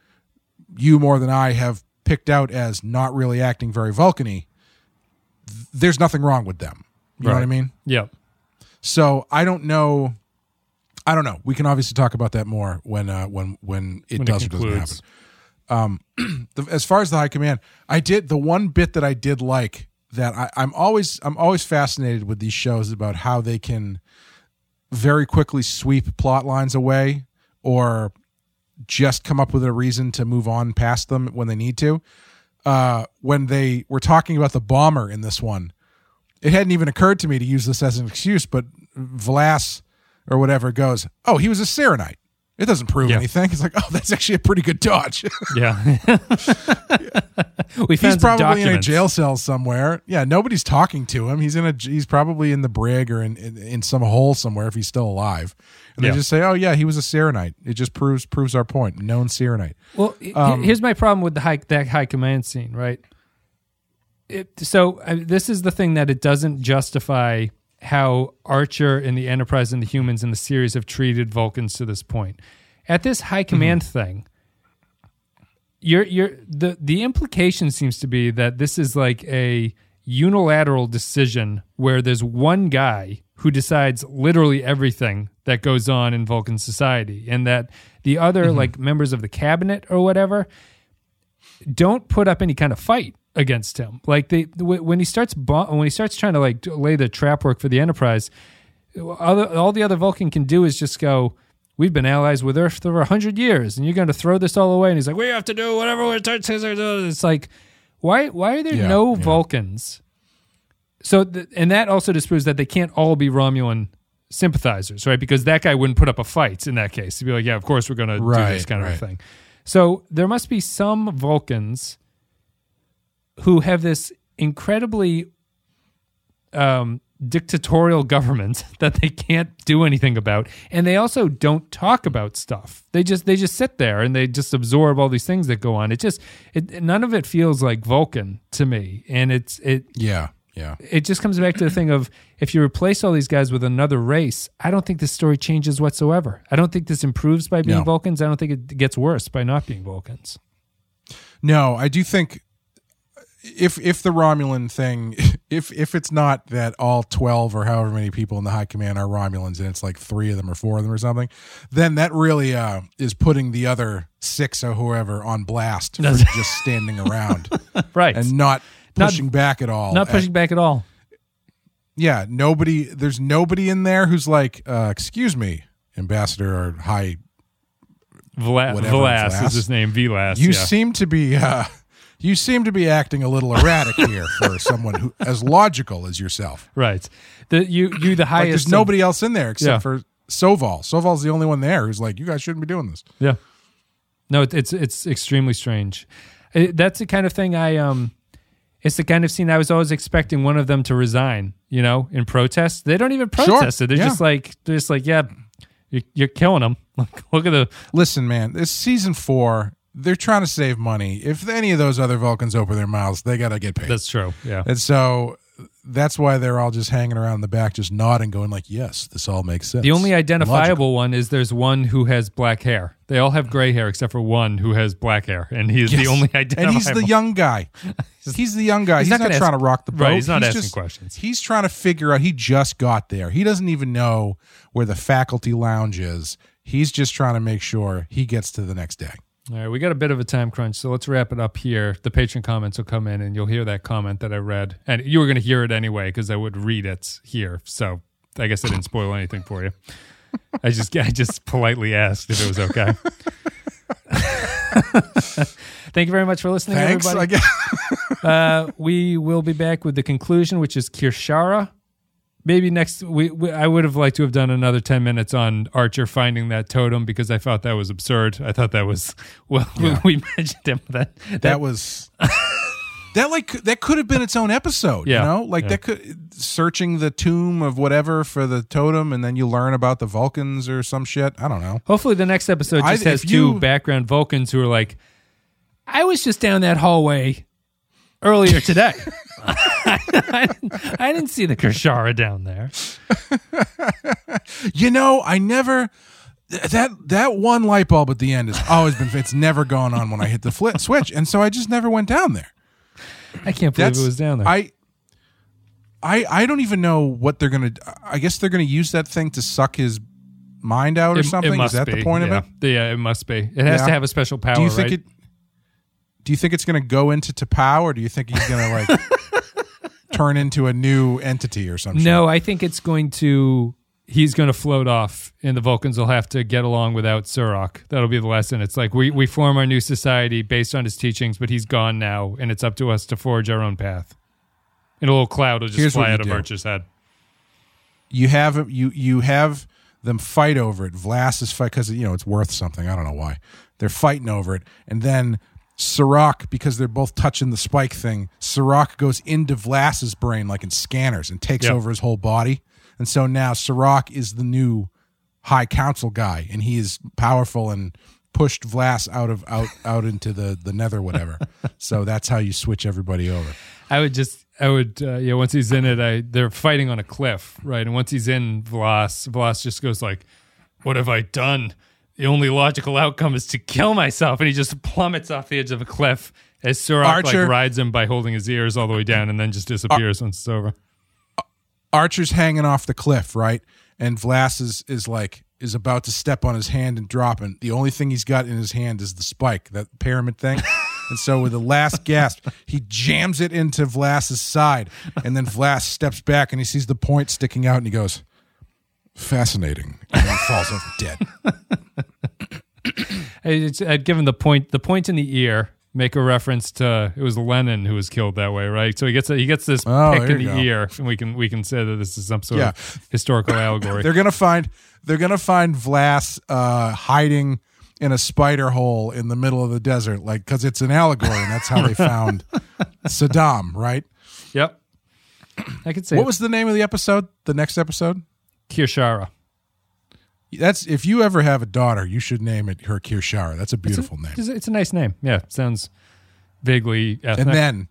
you more than I have picked out as not really acting very Vulcan-y, there's nothing wrong with them. You know what I mean? Yeah. So I don't know. I don't know. We can obviously talk about that more when uh, when when it When it does or doesn't happen the, as far as the high command, I did the one bit that I did like that I, I'm always I'm always fascinated with these shows about how they can very quickly sweep plot lines away or just come up with a reason to move on past them when they need to. Uh, when they were talking about the bomber in this one, it hadn't even occurred to me to use this as an excuse, but V'Las or whatever goes, "Oh, he was a Syrrannite." It doesn't prove Yeah. anything. It's like, oh, that's actually a pretty good dodge. Yeah. we he's some probably in a jail cell somewhere. Yeah, nobody's talking to him. He's in a he's probably in the brig or in in, in some hole somewhere if he's still alive. And Yeah. they just say, "Oh yeah, he was a Syrrannite." It just proves proves our point. Known Syrrannite. Well, Um, here's my problem with the high that high command scene, right? It, so uh, this is the thing that it doesn't justify how Archer and the Enterprise and the humans in the series have treated Vulcans to this point. At this high mm-hmm. command thing, you're you're the the implication seems to be that this is like a unilateral decision where there's one guy who decides literally everything that goes on in Vulcan society and that the other mm-hmm. like members of the cabinet or whatever don't put up any kind of fight against him. Like they when he starts when he starts trying to like lay the trap work for the Enterprise, other, all the other Vulcan can do is just go. We've been allies with Earth for a hundred years, and you're going to throw this all away. And he's like, "We have to do whatever we're told to do." It's like, why? Why are there Yeah, no yeah. Vulcans? So, th- and that also disproves that they can't all be Romulan sympathizers, right? Because that guy wouldn't put up a fight in that case. He'd be like, "Yeah, of course we're going to do this kind of right. a thing." So there must be some Vulcans who have this incredibly um, dictatorial government that they can't do anything about, and they also don't talk about stuff. They just they just sit there and they just absorb all these things that go on. It just it none of it feels like Vulcan to me, and it's it Yeah, yeah. it just comes back to the thing of if you replace all these guys with another race, I don't think this story changes whatsoever. I don't think this improves by being No. Vulcans. I don't think it gets worse by not being Vulcans. No, I do think if if the Romulan thing, if if it's not that all twelve or however many people in the high command are Romulans, and it's like three of them or four of them or something, then that really uh, is putting the other six or whoever on blast for just standing around Right. and not Not- pushing back at all. not pushing back at all. yeah, nobody. There's nobody in there who's like, uh, "Excuse me, Ambassador or High Vla- whatever, V'Las V'Las. is his name. V'Las. you yeah. seem to be uh You seem to be acting a little erratic here for someone who as logical as yourself. Right. The you you the Like highest. there's nobody else in there except Yeah. for Soval. Soval's the only one there who's like, you guys shouldn't be doing this. Yeah. No, it, it's it's extremely strange. It, that's the kind of thing I um. It's the kind of scene I was always expecting one of them to resign. You know, in protest. They don't even protest it. They're yeah. just like they're just like yeah, you're, you're killing them. Look, look at the Listen, man, this season four. They're trying to save money. If any of those other Vulcans open their mouths, they gotta get paid. That's true. Yeah. and so that's why they're all just hanging around in the back, just nodding, going like, "Yes, this all makes sense." The only identifiable one is there's one who has black hair. They all have gray hair except for one who has black hair, and he's the only identifiable. and he's the young guy. He's the young guy. He's, not not, gonna trying ask- to rock the boat. Right, he's not asking just- questions. He's trying to figure out. He just got there. He doesn't even know where the faculty lounge is. He's just trying to make sure he gets to the next day. All right, we got a bit of a time crunch, so let's wrap it up here. The patron comments will come in, and you'll hear that comment that I read, and you were going to hear it anyway because I would read it here. So I guess I didn't spoil anything for you. I just I just politely asked if it was okay. Thank you very much for listening, Thanks. everybody. Uh, we will be back with the conclusion, which is Kir'Shara. Maybe next, we, we I would have liked to have done another ten minutes on Archer finding that totem because I thought that was absurd. I thought that was well, Yeah. we, mentioned him that that was that like that could have been its own episode Yeah. you know like Yeah. that could searching the tomb of whatever for the totem and then you learn about the vulcans or some shit i don't know Hopefully, the next episode I- just has two you- background Vulcans who are like, "I was just down that hallway earlier today. I, didn't, I didn't see the Kir'Shara down there." you know i never that that one light bulb at the end has always been it's never gone on when i hit the flip switch and so i just never went down there I can't believe that's it was down there. i i i don't even know what they're gonna i guess they're gonna use that thing to suck his mind out or It- something It must is that be, the point yeah. of it Yeah, it must be. It has Yeah. to have a special power. do you think right? it do you think it's going to go into T'Pau or do you think he's going to like turn into a new entity or something No, I think it's going to. He's going to float off, and the Vulcans will have to get along without Surak. That'll be the lesson. It's like we we form our new society based on his teachings, but he's gone now, and it's up to us to forge our own path. And a little cloud will just Here's fly out of do. Archer's head. you have you you have them fight over it V'Las is fight because you know it's worth something I don't know why they're fighting over it and then Surak because they're both touching the spike thing Surak goes into V'Las's brain like in scanners and takes Yep. over his whole body and so now Surak is the new high council guy and he is powerful and pushed V'Las out of out out into the the nether whatever so that's how you switch everybody over I would just, I would, uh, yeah. Once he's in it, I they're fighting on a cliff, right? And once he's in V'Las, V'Las just goes like, "What have I done? The only logical outcome is to kill myself." And he just plummets off the edge of a cliff as Surak Archer- like rides him by holding his ears all the way down, and then just disappears once it's over. Archer's hanging off the cliff, right? And V'Las is, is like is about to step on his hand and drop, and the only thing he's got in his hand is the spike, that pyramid thing. and so with the last gasp, he jams it into V'Las's side, and then V'Las steps back and he sees the point sticking out, and he goes, "Fascinating," and then falls over dead. It's, I'd given the point, the point in the ear, make a reference to it was Lenin who was killed that way, right? So he gets a, he gets this Oh, pick in the go. ear, and we can we can say that this is some sort Yeah. of historical allegory. They're gonna find they're gonna find V'Las uh, hiding in a spider hole in the middle of the desert, like because it's an allegory, and that's how they found Saddam, right? yep, I could say What was the name of the episode? The next episode? Kir'Shara. That's if you ever have a daughter, you should name it her Kir'Shara. That's a beautiful name. It's, it's a nice name. Yeah, sounds vaguely ethnic. And then,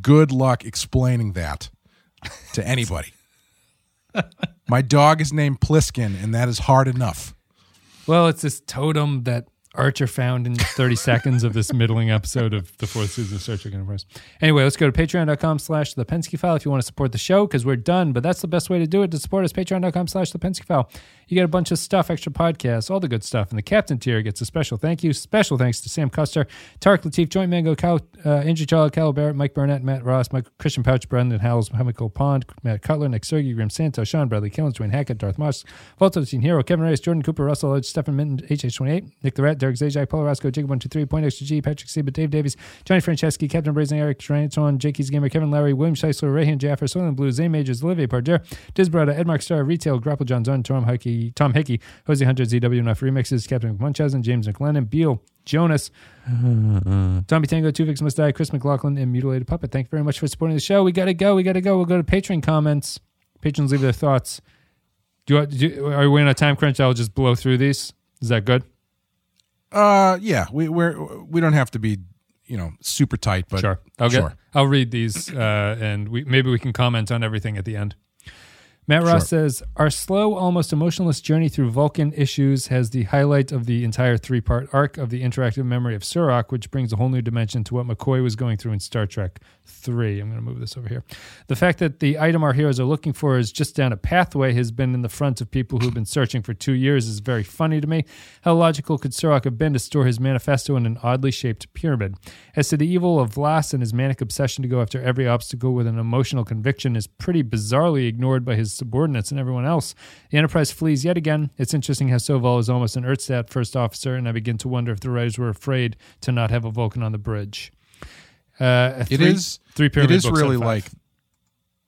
good luck explaining that to anybody. My dog is named Pliskin, and that is hard enough. well, it's this totem that Archer found in 30 seconds of this middling episode of the fourth season of Star Trek Enterprise. Anyway, let's go to patreon.com slash the Pensky file if you want to support the show because we're done, but that's the best way to do it to support us. Patreon.com slash the Pensky file. You get a bunch of stuff, extra podcasts, all the good stuff. And the captain tier gets a special thank you. Special thanks to Sam Custer, Tarek Latif, Joint Mango, Cal, uh, Andrew Jolly, Cal Barrett, Mike Burnett, Matt Ross, Mike, Christian Pouch, Brendan Howells, Chemical Pond, Matt Cutler, Nick Sergey, Grim Santos, Sean Bradley Killens, Dwayne Hackett, Darth Moss, Volta Teen Hero, Kevin Reyes, Jordan Cooper, Russell Edge, Stephen Minton, HH28, Nick the Rat, Derek Zajac, Paul Roscoe, Jacob123, Point Extra G, Patrick Sieba, Dave Davies, Johnny Franceschi, Captain Brazen, Eric Tranton, Jakey's Gamer, Kevin Larry, William Scheisler, Rayhan Jaffer, Soylent Blue, Zay Majors, Olivier Parder, Disbrada, Ed Mark Star, Retail, Grapple John Zone, Tom Hickey, Tom Hickey, Jose Hunter, ZW Enough Remixes, Captain Munchausen, James McLennan, Beal, Jonas, Tommy Tango, Two Vicks Must Die, Chris McLaughlin, and Mutilated Puppet. Thank you very much for supporting the show. We got to go. We got to go. We'll go to Patreon comments. Patrons leave their thoughts. Do you, do are we in a time crunch? I'll just blow through these. Is that good? Uh, yeah, we we're we don't have to be you know super tight, but Sure. I'll sure. get. I'll read these, uh, and we maybe we can comment on everything at the end. Matt Ross says, Our slow, almost emotionless journey through Vulcan issues has the highlight of the entire three part arc of the interactive memory of Surak, which brings a whole new dimension to what McCoy was going through in Star Trek 3. I'm going to move this over here. The fact that the item our heroes are looking for is just down a pathway has been in the front of people who've been searching for two years is very funny to me. How logical could Surak have been to store his manifesto in an oddly shaped pyramid? As to the evil of V'Las and his manic obsession to go after every obstacle with an emotional conviction is pretty bizarrely ignored by his subordinates and everyone else. The Enterprise flees yet again. It's interesting how Soval is almost an Earthstat first officer, and I begin to wonder if the writers were afraid to not have a Vulcan on the bridge. Uh, three, is three pyramid is books really like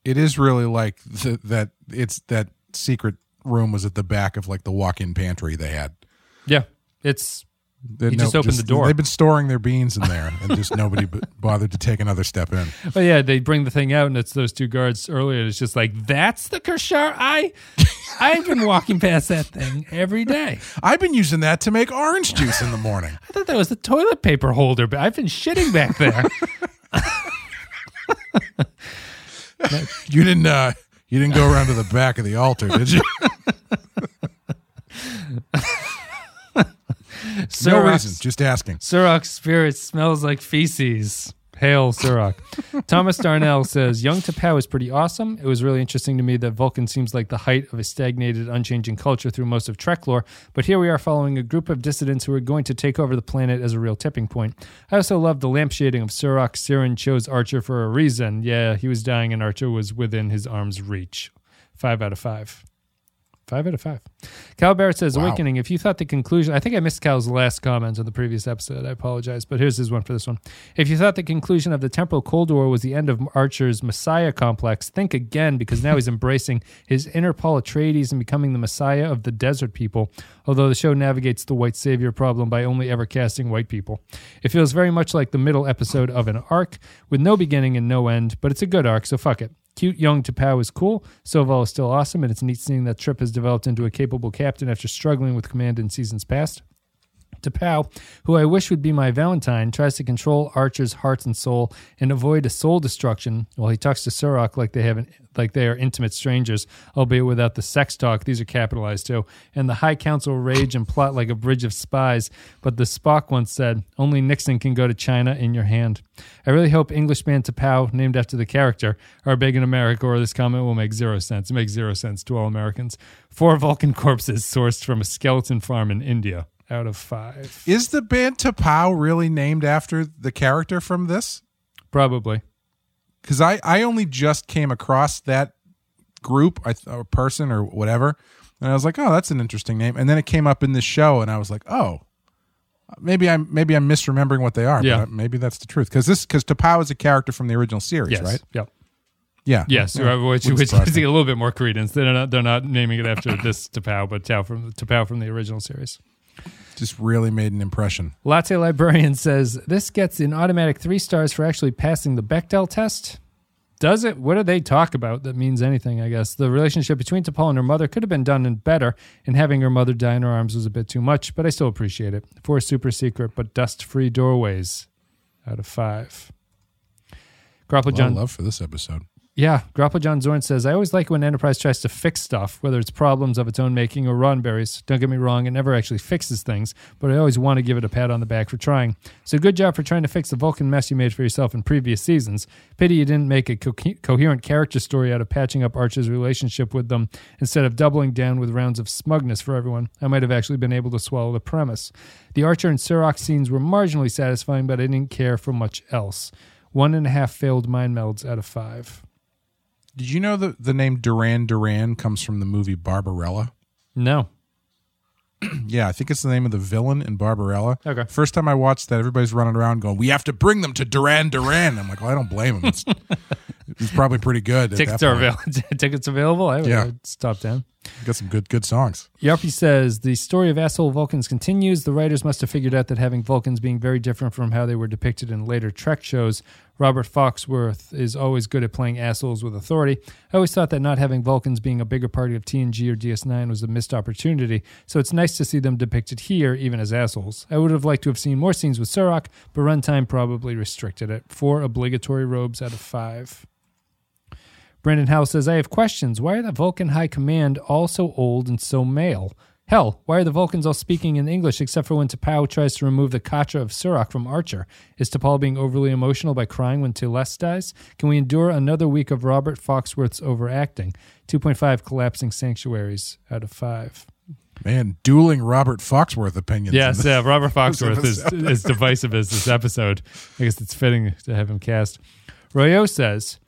it is really like the, that it's that secret room was at the back of like the walk-in pantry they had yeah, it's They- You just opened the door. They've been storing their beans in there, and just nobody b- bothered to take another step in. But yeah, they bring the thing out, and it's those two guards earlier. It's just like that's the Kershar. I, I've been walking past that thing every day. I've been using that to make orange juice in the morning. I thought that was the toilet paper holder, but I've been shitting back there. You didn't. uh You didn't go around to the back of the altar, did you? no Surak- reason. Just asking. Surak's spirit smells like feces. Hail Surak. Thomas Darnell says Young T'Pau is pretty awesome. It was really interesting to me that Vulcan seems like the height of a stagnated, unchanging culture through most of Trek lore, but here we are following a group of dissidents who are going to take over the planet as a real tipping point. I also love the lampshading of Surak. Syrran chose Archer for a reason. Yeah, he was dying and Archer was within his arm's reach. Five out of five. Five out of five. Cal Barrett says, Wow. Awakening. If you thought the conclusion, I think I missed Cal's last comment on the previous episode. I apologize, but here's his one for this one. If you thought the conclusion of the temporal Cold War was the end of Archer's Messiah complex, think again because now he's embracing his inner Paul Atreides and becoming the Messiah of the desert people. Although the show navigates the white savior problem by only ever casting white people, it feels very much like the middle episode of an arc with no beginning and no end. But it's a good arc, so fuck it. Cute young T'Pau is cool. Soval is still awesome, and it's neat seeing that Trip has developed into a capable captain after struggling with command in seasons past. T'Pau, who I wish would be my Valentine, tries to control Archer's heart and soul and avoid a soul destruction while he talks to Surak like they have an, like they are intimate strangers, albeit without the sex talk. These are capitalized too. And the High Council rage and plot like a bridge of spies. But the Spock once said, "Only Nixon can go to China in your hand." I really hope Englishman T'Pau, named after the character, are big in America, or this comment will make zero sense. It makes zero sense to all Americans. Four Vulcan corpses sourced from a skeleton farm in India. Out of five. Is the band T'Pau really named after the character from this? Probably. Because I, I only just came across that group I th- or person or whatever, and I was like, oh, that's an interesting name. And then it came up in this show, and I was like, oh, maybe I'm maybe I'm misremembering what they are. Yeah. but maybe that's the truth. Because this because T'Pau is a character from the original series, Yes. right? Yep. Yeah. Yes. Yeah. Which, which gives a little bit more credence. They're not. They're not naming it after this T'Pau, but Tao from T'Pau from the original series. Just really made an impression. Latte Librarian says this gets an automatic three stars for actually passing the Bechdel test. Does it? What do they talk about that means anything? I guess the relationship between T'Pol and her mother could have been done and better, and having her mother die in her arms was a bit too much. But I still appreciate it. Four super secret but dust-free doorways out of five. Grapple John love for this episode. Yeah, Grappa John Zorn says, I always like when Enterprise tries to fix stuff, whether it's problems of its own making or Roddenberry's. Don't get me wrong, it never actually fixes things, but I always want to give it a pat on the back for trying. So good job for trying to fix the Vulcan mess you made for yourself in previous seasons. Pity you didn't make a co- coherent character story out of patching up Archer's relationship with them instead of doubling down with rounds of smugness for everyone. I might have actually been able to swallow the premise. The Archer and Surak scenes were marginally satisfying, but I didn't care for much else. One and a half failed mind melds out of five. Did you know that the name Duran Duran comes from the movie Barbarella? No. yeah, I think it's the name of the villain in Barbarella. Okay. First time I watched that, everybody's running around going, "We have to bring them to Duran Duran." I'm like, well, I don't blame him. It's, it's probably pretty good. Tickets are available. Tickets available. I would Yeah. I would stop down. Got some good good songs. Yarpy says the story of asshole Vulcans continues. The writers must have figured out that having Vulcans being very different from how they were depicted in later Trek shows. Robert Foxworth is always good at playing assholes with authority. I always thought that not having Vulcans being a bigger part of TNG or DS9 was a missed opportunity, so it's nice to see them depicted here, even as assholes. I would have liked to have seen more scenes with Surak, but runtime probably restricted it. Four obligatory robes out of five. Brandon Howe says, I have questions. Why are the Vulcan High Command all so old and so male? Hell, why are the Vulcans all speaking in English except for when T'Pau tries to remove the Katra of Surak from Archer? Is T'Pol being overly emotional by crying when T'Les dies? Can we endure another week of Robert Foxworth's overacting? 2.5 collapsing sanctuaries out of 5. Man, dueling Robert Foxworth opinions. Yes, yeah, Robert Foxworth is as divisive as this episode. I guess it's fitting to have him cast. Royo says,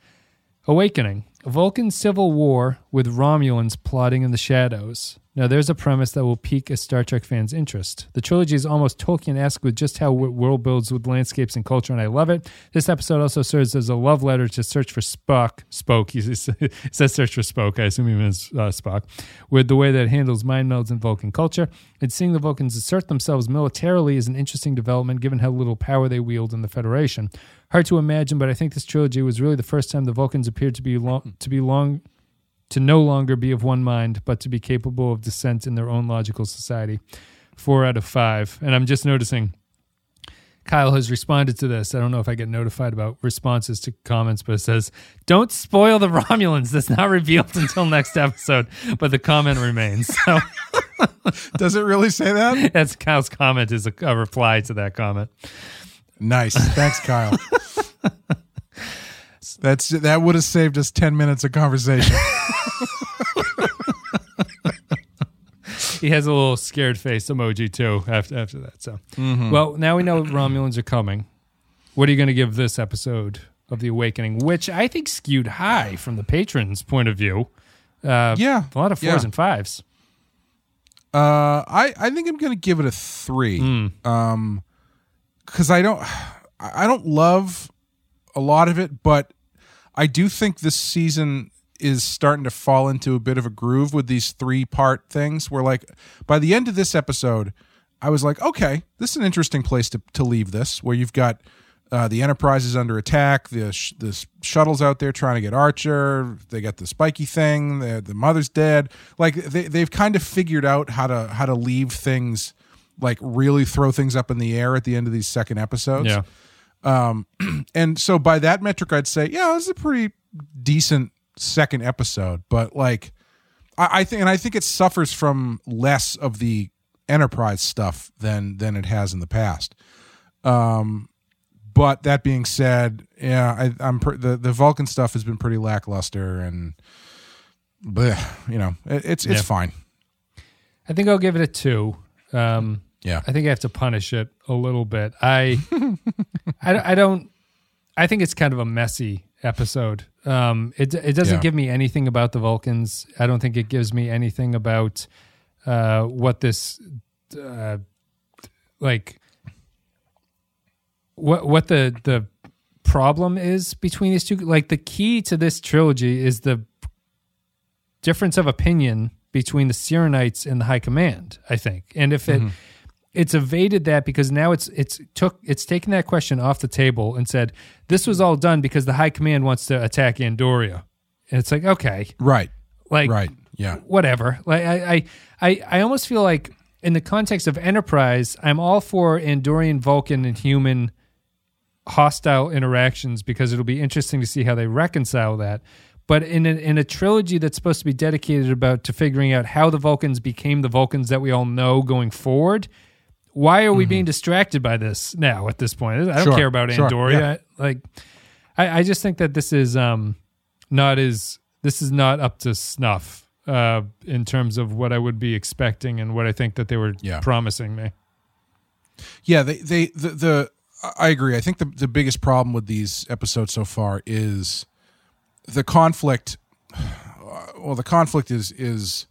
Awakening. Vulcan civil war with Romulans plotting in the shadows. Now, there's a premise that will pique a Star Trek fan's interest. The trilogy is almost Tolkien-esque with just how it world builds with landscapes and culture, and I love it. This episode also serves as a love letter to Search for Spock. Spoke. He says Search for Spock. I assume he means uh, Spock. With the way that it handles mind melds in Vulcan culture. And seeing the Vulcans assert themselves militarily is an interesting development given how little power they wield in the Federation. Hard to imagine, but I think this trilogy was really the first time the Vulcans appeared to be long, to be long to no longer be of one mind, but to be capable of dissent in their own logical society. Four out of five. And I'm just noticing Kyle has responded to this. I don't know if I get notified about responses to comments, but it says, Don't spoil the Romulans. That's not revealed until next episode. But the comment remains. So Does it really say that? that's Kyle's comment is a, a reply to that comment. Nice. Thanks, Kyle. That's that would have saved us ten minutes of conversation. He has a little scared face emoji too after after that. So, well, now we know Romulans are coming. What are you going to give this episode of the Awakening, which I think skewed high from the patrons' point of view? Uh, yeah, a lot of fours yeah. and fives. Uh, I I think I'm gonna give it a three. Hmm. Um, because I don't I don't love a lot of it, but I do think this season is starting to fall into a bit of a groove with these three part things. Where like by the end of this episode, I was like, okay, this is an interesting place to to leave this. Where you've got uh, the Enterprise is under attack. The sh- the shuttle's out there trying to get Archer. They got the spiky thing. The the mother's dead. Like they they've kind of figured out how to how to leave things like really throw things up in the air at the end of these second episodes. Yeah, Um, and so by that metric, I'd say, yeah, this is a pretty decent second episode. But like, I, I think, and I think it suffers from less of the Enterprise stuff than than it has in the past. Um, but that being said, yeah, I, I'm pr- the the Vulcan stuff has been pretty lackluster, and but you know, it, it's it's Yeah. fine. I think I'll give it a two. Um, Yeah, I think I have to punish it a little bit. I, I, I don't. I think it's kind of a messy episode. Um, it it doesn't Yeah. give me anything about the Vulcans. I don't think it gives me anything about uh, what this, uh, like, what what the the problem is between these two. Like the key to this trilogy is the difference of opinion between the Syrrannites and the High Command. I think, and if it mm-hmm. it's evaded that because now it's it's took it's taken that question off the table and said this was all done because the High Command wants to attack Andoria. And it's like okay, right, like right, yeah, whatever. Like I, I, I, I almost feel like in the context of Enterprise, I'm all for Andorian, Vulcan, and human hostile interactions because it'll be interesting to see how they reconcile that. But in a, in a trilogy that's supposed to be dedicated about to figuring out how the Vulcans became the Vulcans that we all know going forward, why are we being distracted by this now at this point? I don't Mm-hmm. Sure, care about sure, Andoria. yeah. Like, I, I just think that this is um not as this is not up to snuff uh in terms of what I would be expecting and what I think that they were Yeah. promising me. Yeah, they they the, the I agree. I think the the biggest problem with these episodes so far is the conflict. Well, the conflict is is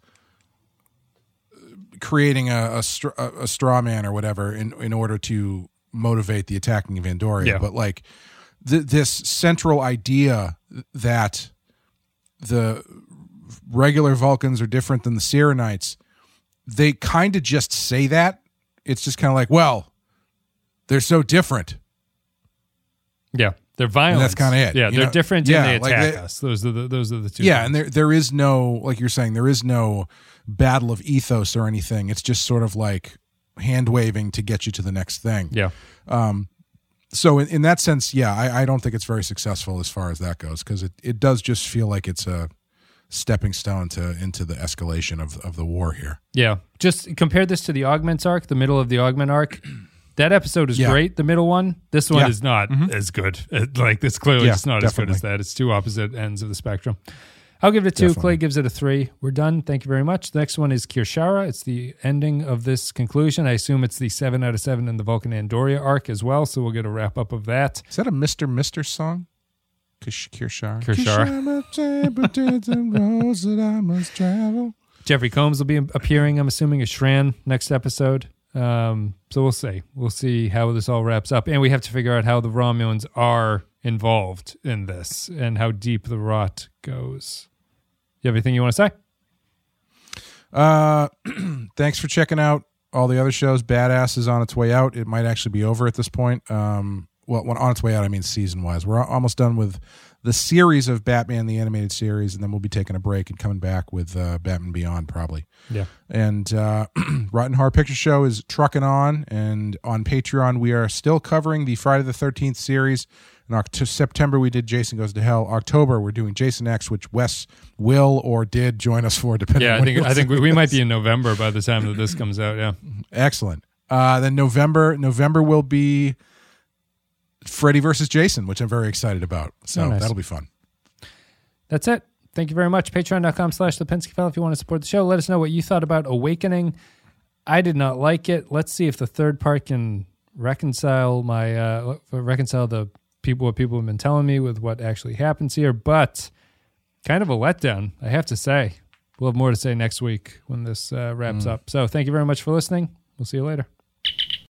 creating a a, str- a straw man or whatever in in order to motivate the attacking of Andoria. Yeah. But like th- this central idea that the regular Vulcans are different than the Syrrannites, they kind of just say that. It's just kind of like, well, they're so different. Yeah, they're violent. that's kinda it, Yeah, you they're know? different Yeah, and they like attack they- us. Those are the those are the two. Yeah, things. and there there is no like you're saying there is no battle of ethos or anything. It's just sort of like hand waving to get you to the next thing. yeah, Um, So in, in that sense, yeah, I, I don't think it's very successful as far as that goes because it, it does just feel like it's a stepping stone to into the escalation of of the war here. yeah. Just compare this to the Augments arc, the middle of the Augment arc. That episode is Yeah. great. The middle one. This one Yeah. is not mm-hmm. as good. It- like it's clearly Yeah, just not as good as that. It's two opposite ends of the spectrum. I'll give it a two. Definitely. Clay gives it a three. We're done. Thank you very much. The next one is Kir'Shara. It's the ending of this conclusion. I assume it's the seven out of seven in the Vulcan Andoria arc as well. So we'll get a wrap up of that. Is that a Mister Mister song? Kish- Kirshar. Kirshar. Kirshar. Jeffrey Combs will be appearing, I'm assuming, as Shran next episode. Um, so we'll see. We'll see how this all wraps up. And we have to figure out how the Romulans are involved in this and how deep the rot goes. You have anything you want to say? Uh, thanks for checking out all the other shows. Badass is on its way out. It might actually be over at this point. Um, well, on its way out, I mean season wise. We're almost done with the series of Batman the animated series, and then we'll be taking a break and coming back with uh, Batman Beyond probably. Yeah. And uh, Rotten Horror Picture Show is trucking on, and on Patreon we are still covering the Friday the Thirteenth series. In September we did Jason Goes to Hell. October we're doing Jason X, which Wes will or did join us for, depending. Yeah, on I think I think we, we might be in November by the time that this comes out. Yeah. Excellent. Uh, then November, November will be Freddy versus Jason, which I'm very excited about. So Oh, nice. that'll be fun. That's it. Thank you very much. Patreon.com slash the Pensky File if you want to support the show. Let us know what you thought about Awakening. I did not like it. Let's see if the third part can reconcile my uh reconcile the people what people have been telling me with what actually happens here. But kind of a letdown, I have to say. We'll have more to say next week when this uh, wraps up. So thank you very much for listening. We'll see you later.